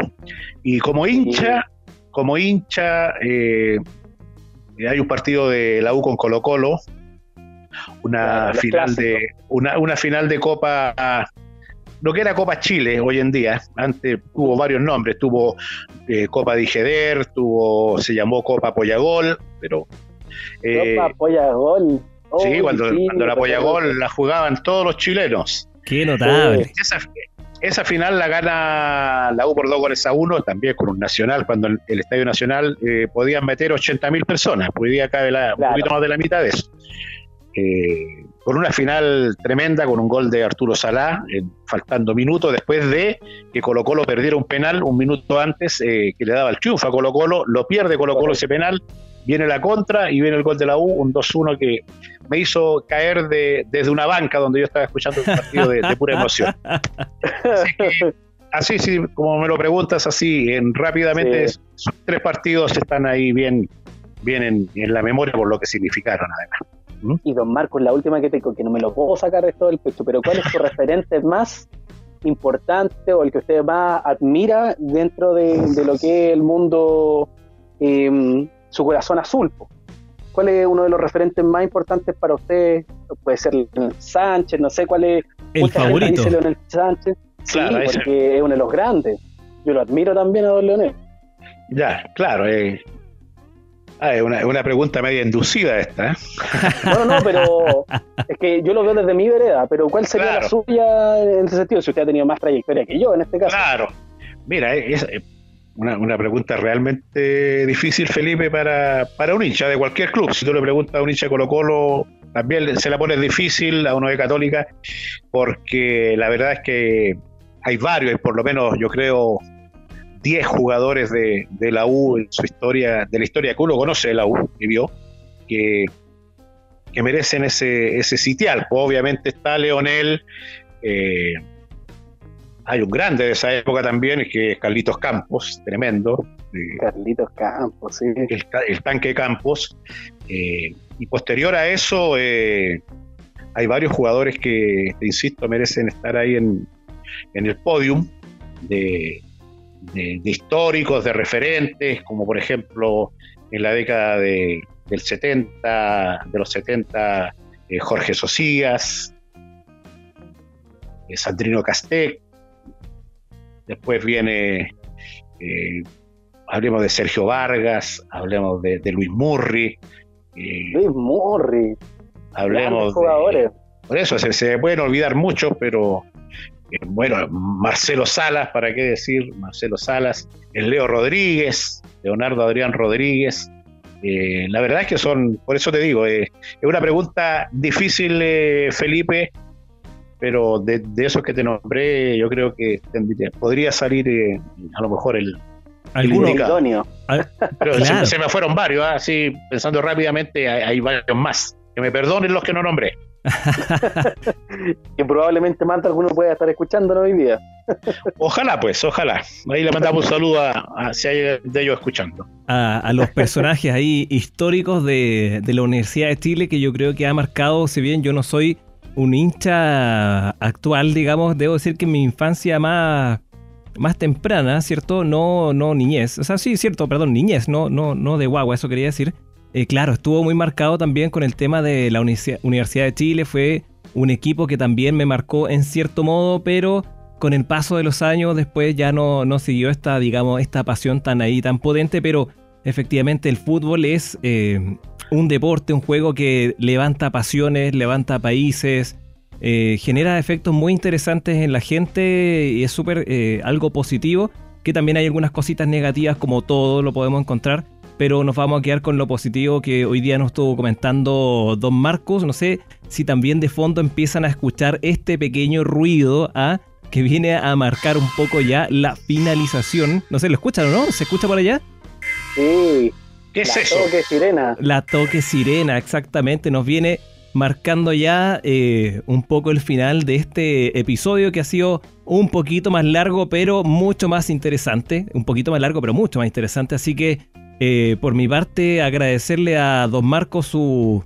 Y como hincha, como hincha, eh, hay un partido de la U con Colo Colo, una final de una, una, final de Copa lo que era Copa Chile hoy en día, antes tuvo varios nombres, tuvo eh, Copa Digeder, tuvo, se llamó Copa Apoyagol, pero eh, Copa Apoyagol. sí, cuando, cuando la la jugaban todos los chilenos. Qué notable. Esa final la gana la U por dos goles a uno, también con un Nacional, cuando el, Estadio Nacional eh, podían meter 80.000 personas, hoy día cabe la, un poquito más de la mitad de eso. Eh, con una final tremenda, con un gol de Arturo Salá, faltando minutos, después de que Colo Colo perdiera un penal un minuto antes, eh, que le daba el triunfo a Colo Colo, lo pierde Colo Colo ese penal, viene la contra y viene el gol de la U, un 2-1 que me hizo caer de, desde una banca donde yo estaba escuchando el partido de, pura emoción. Así sí, como me lo preguntas así, en rápidamente, tres partidos están ahí bien, bien en, la memoria por lo que significaron además. ¿Mm? Y don Marcos, la última que tengo, que no me lo puedo sacar de todo el pecho, pero ¿cuál es su [LAUGHS] referente más importante o el que usted más admira dentro de, lo que es el mundo em, su corazón azul. ¿Cuál es uno de los referentes más importantes para usted? Puede ser Leonel Sánchez, no sé cuál es. El favorito. Dice Leonel Sánchez. Sí, porque es uno de los grandes. Yo lo admiro también a don Leonel. Ya, claro. Eh. Ah, es una, una, pregunta media inducida esta. ¿eh? No, no, pero es que yo lo veo desde mi vereda, pero ¿cuál sería la suya en ese sentido? Si usted ha tenido más trayectoria que yo en este caso. Claro. Mira, es, una, pregunta realmente difícil, Felipe, para, para un hincha de cualquier club. Si tú le preguntas a un hincha de Colo Colo, también se la pone difícil a uno de Católica, porque la verdad es que hay varios, por lo menos yo creo 10 jugadores de, la U en su historia, de la historia que uno conoce de la U y vio, que, merecen ese, ese sitial. Obviamente está Leonel, eh, hay un grande de esa época también, que es Carlitos Campos, tremendo. Carlitos Campos, sí. El, tanque Campos. Eh, y posterior a eso, eh, hay varios jugadores que, te insisto, merecen estar ahí en, el podium de, históricos, de referentes, como por ejemplo en la década de, del 70, de los 70, eh, Jorge Socías, Sandrino Castec, después viene, eh, hablemos de Sergio Vargas, hablemos de, Luis Murri. Eh, Luis Murri. Hablemos de Por eso se, pueden olvidar mucho, pero eh, bueno, Marcelo Salas, ¿para qué decir? Marcelo Salas, el Leo Rodríguez, Leonardo Adrián Rodríguez. la verdad es que son, por eso te digo, es una pregunta difícil, Felipe, pero de, de, esos que te nombré, yo creo que podría salir eh, a lo mejor el, ¿Alguno? idóneo. Pero se, me fueron varios, ¿ah? así pensando rápidamente, hay, varios más. Que me perdonen los que no nombré. [LAUGHS] que probablemente más alguno pueda estar escuchando hoy día. [LAUGHS] ojalá, pues, ojalá. Ahí le mandamos un saludo a, si hay de ellos escuchando. A, a, los personajes ahí históricos de, de la Universidad de Chile que yo creo que ha marcado, si bien yo no soy un hincha actual, digamos, debo decir que en mi infancia más, más temprana, ¿cierto? No, no niñez. O sea, sí, cierto, perdón, niñez, no, no, no de guagua, eso quería decir. Eh, claro, estuvo muy marcado también con el tema de la Universidad de Chile. Fue un equipo que también me marcó en cierto modo, pero con el paso de los años después ya no, no siguió esta, digamos, esta pasión tan ahí, tan potente, pero efectivamente el fútbol es eh, un deporte, un juego que levanta pasiones, levanta países, eh, genera efectos muy interesantes en la gente y es súper eh, algo positivo, que también hay algunas cositas negativas como todo lo podemos encontrar, pero nos vamos a quedar con lo positivo que hoy día nos estuvo comentando Don Marcos, no sé si también de fondo empiezan a escuchar este pequeño ruido ¿ah? que viene a marcar un poco ya la finalización. No sé, ¿lo escuchan o no? ¿Se escucha por allá? Sí, ¿Qué es eso? La toque sirena. La toque sirena, exactamente. Nos viene marcando ya eh, un poco el final de este episodio que ha sido un poquito más largo, pero mucho más interesante. Un poquito más largo, pero mucho más interesante. Así que, eh, por mi parte, agradecerle a Don Marcos su,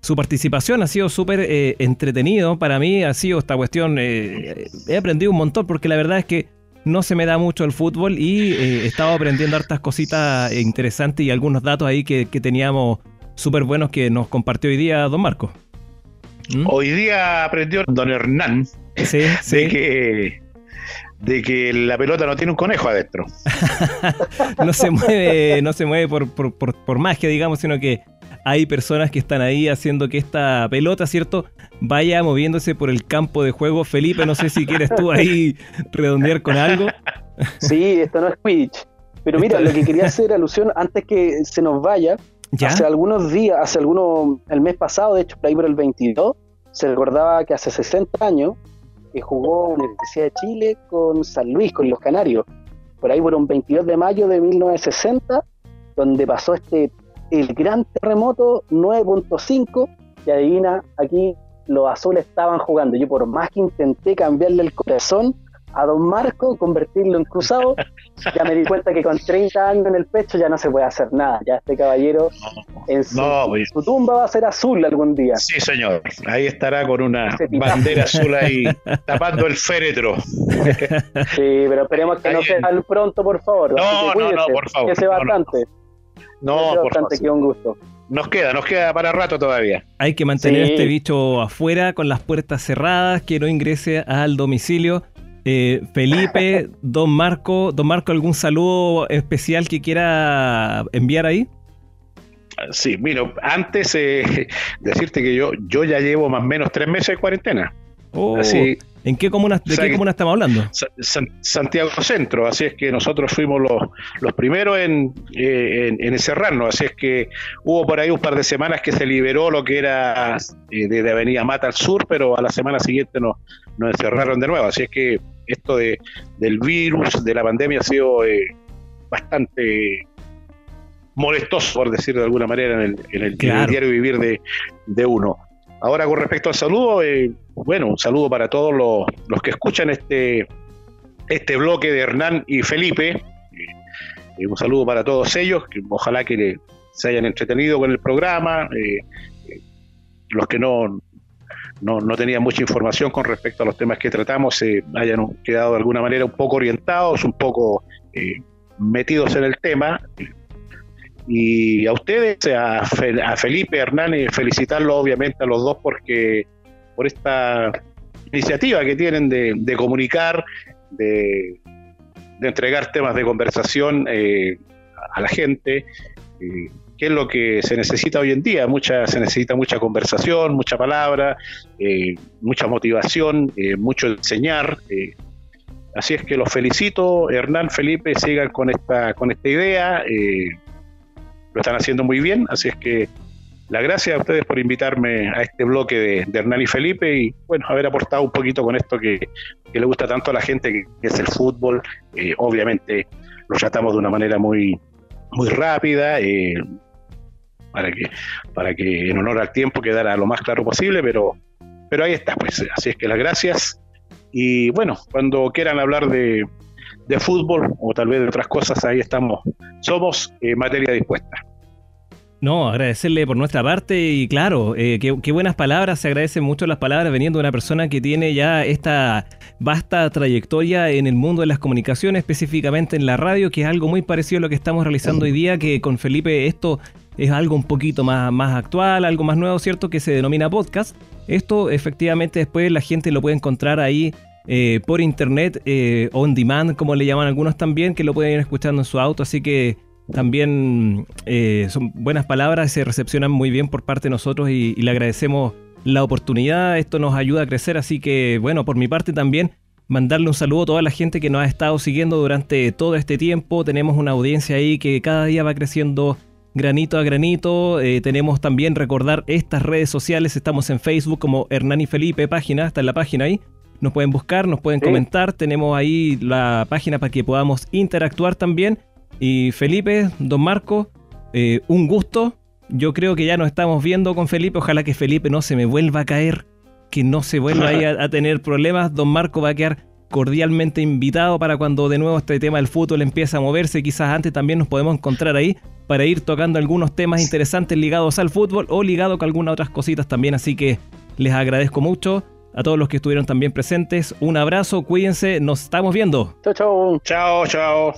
su participación. Ha sido súper eh, entretenido para mí. Ha sido esta cuestión. he aprendido un montón porque la verdad es que no se me da mucho el fútbol y eh, he estado aprendiendo hartas cositas interesantes y algunos datos ahí que, teníamos súper buenos que nos compartió hoy día don Marco. ¿Mm? Hoy día aprendió don Hernán de que de que la pelota no tiene un conejo adentro. [LAUGHS] no se mueve, no se mueve por, por, por magia, digamos, sino que hay personas que están ahí haciendo que esta pelota, ¿cierto? Vaya moviéndose por el campo de juego. Felipe, no sé si quieres tú ahí [LAUGHS] redondear con algo. Sí, esto no es Quidditch. Pero mira, lo que quería hacer alusión antes que se nos vaya, hace algunos días, hace algunos, el mes pasado, de hecho, por ahí por el 22, se recordaba que hace 60 años que jugó en la Universidad de Chile con San Luis, con los Canarios. Por ahí por un 22 de mayo de 1960, donde pasó este el gran terremoto 9.5 y adivina, aquí los azules estaban jugando. Yo por más que intenté cambiarle el corazón a Don Marco, convertirlo en cruzado, [LAUGHS] ya me di cuenta que con 30 años en el pecho ya no se puede hacer nada. Ya este caballero en su, tumba va a ser azul algún día. Sí, señor. Ahí estará con una bandera azul ahí [LAUGHS] tapando el féretro. Sí, pero esperemos que no sea tan pronto, por favor. No, no, no, por favor. Que sea bastante. No, por que un gusto. Nos queda, nos queda para rato todavía. Hay que mantener este bicho afuera con las puertas cerradas, que no ingrese al domicilio. Eh, Felipe, [LAUGHS] don Marco, don Marco, ¿algún saludo especial que quiera enviar ahí? Sí, mira, antes eh, [LAUGHS] decirte que yo, yo ya llevo más o menos tres meses de cuarentena. Oh, Así, ¿En qué comuna, ¿De qué comuna estamos hablando? Santiago Centro, así es que nosotros fuimos los, los primeros en, eh, en, encerrarnos, así es que hubo por ahí un par de semanas que se liberó lo que era eh, de Avenida Mata al sur, pero a la semana siguiente nos, nos encerraron de nuevo, así es que esto de, del virus, de la pandemia ha sido eh, bastante molestoso, por decirlo de alguna manera, en el, en el, diario vivir de, de uno. Ahora con respecto al saludo, eh, bueno, un saludo para todos los, que escuchan este, este bloque de Hernán y Felipe. un saludo para todos ellos, que ojalá que se hayan entretenido con el programa. los que no, no, no tenían mucha información con respecto a los temas que tratamos, se hayan quedado de alguna manera un poco orientados, un poco metidos en el tema. Y a ustedes, a, a Felipe Hernández, felicitarlo obviamente a los dos porque por esta iniciativa que tienen de, comunicar, de, entregar temas de conversación eh, a la gente, eh, que es lo que se necesita hoy en día. Mucha, se necesita mucha conversación, mucha palabra, eh, mucha motivación, mucho enseñar. así es que los felicito, Hernán, Felipe, sigan con esta, con esta idea lo están haciendo muy bien, así es que la gracias a ustedes por invitarme a este bloque de, Hernán y Felipe y bueno, haber aportado un poquito con esto que, le gusta tanto a la gente, que, es el fútbol. Eh, obviamente lo tratamos de una manera muy, muy rápida, eh, para, que, para que en honor al tiempo quedara lo más claro posible, pero, pero ahí está, pues así es que las gracias. Y bueno, cuando quieran hablar de, de fútbol o tal vez de otras cosas, ahí estamos, somos eh, materia dispuesta. No, agradecerle por nuestra parte y claro, eh, qué, buenas palabras, se agradecen mucho las palabras veniendo de una persona que tiene ya esta vasta trayectoria en el mundo de las comunicaciones, específicamente en la radio, que es algo muy parecido a lo que estamos realizando hoy día, que con Felipe esto es algo un poquito más, más actual, algo más nuevo, ¿cierto? Que se denomina podcast. Esto efectivamente después la gente lo puede encontrar ahí eh, por internet, eh, on demand, como le llaman algunos también, que lo pueden ir escuchando en su auto, así que también eh, son buenas palabras se recepcionan muy bien por parte de nosotros y, le agradecemos la oportunidad, esto nos ayuda a crecer, así que bueno, por mi parte también mandarle un saludo a toda la gente que nos ha estado siguiendo durante todo este tiempo, tenemos una audiencia ahí que cada día va creciendo granito a granito, tenemos también recordar estas redes sociales, estamos en Facebook como Hernán y Felipe, página, está en la página ahí, nos pueden buscar, nos pueden comentar. Tenemos ahí la página para que podamos interactuar también. Y Felipe, don Marco, eh, un gusto. Yo creo que ya nos estamos viendo con Felipe. Ojalá que Felipe no se me vuelva a caer, que no se vuelva ahí a, tener problemas. Don Marco va a quedar cordialmente invitado para cuando de nuevo este tema del fútbol empiece a moverse. Quizás antes también nos podemos encontrar ahí para ir tocando algunos temas interesantes ligados al fútbol o ligados con algunas otras cositas también. Así que les agradezco mucho a todos los que estuvieron también presentes. Un abrazo, cuídense, nos estamos viendo. Chao, chao. Chao, chao.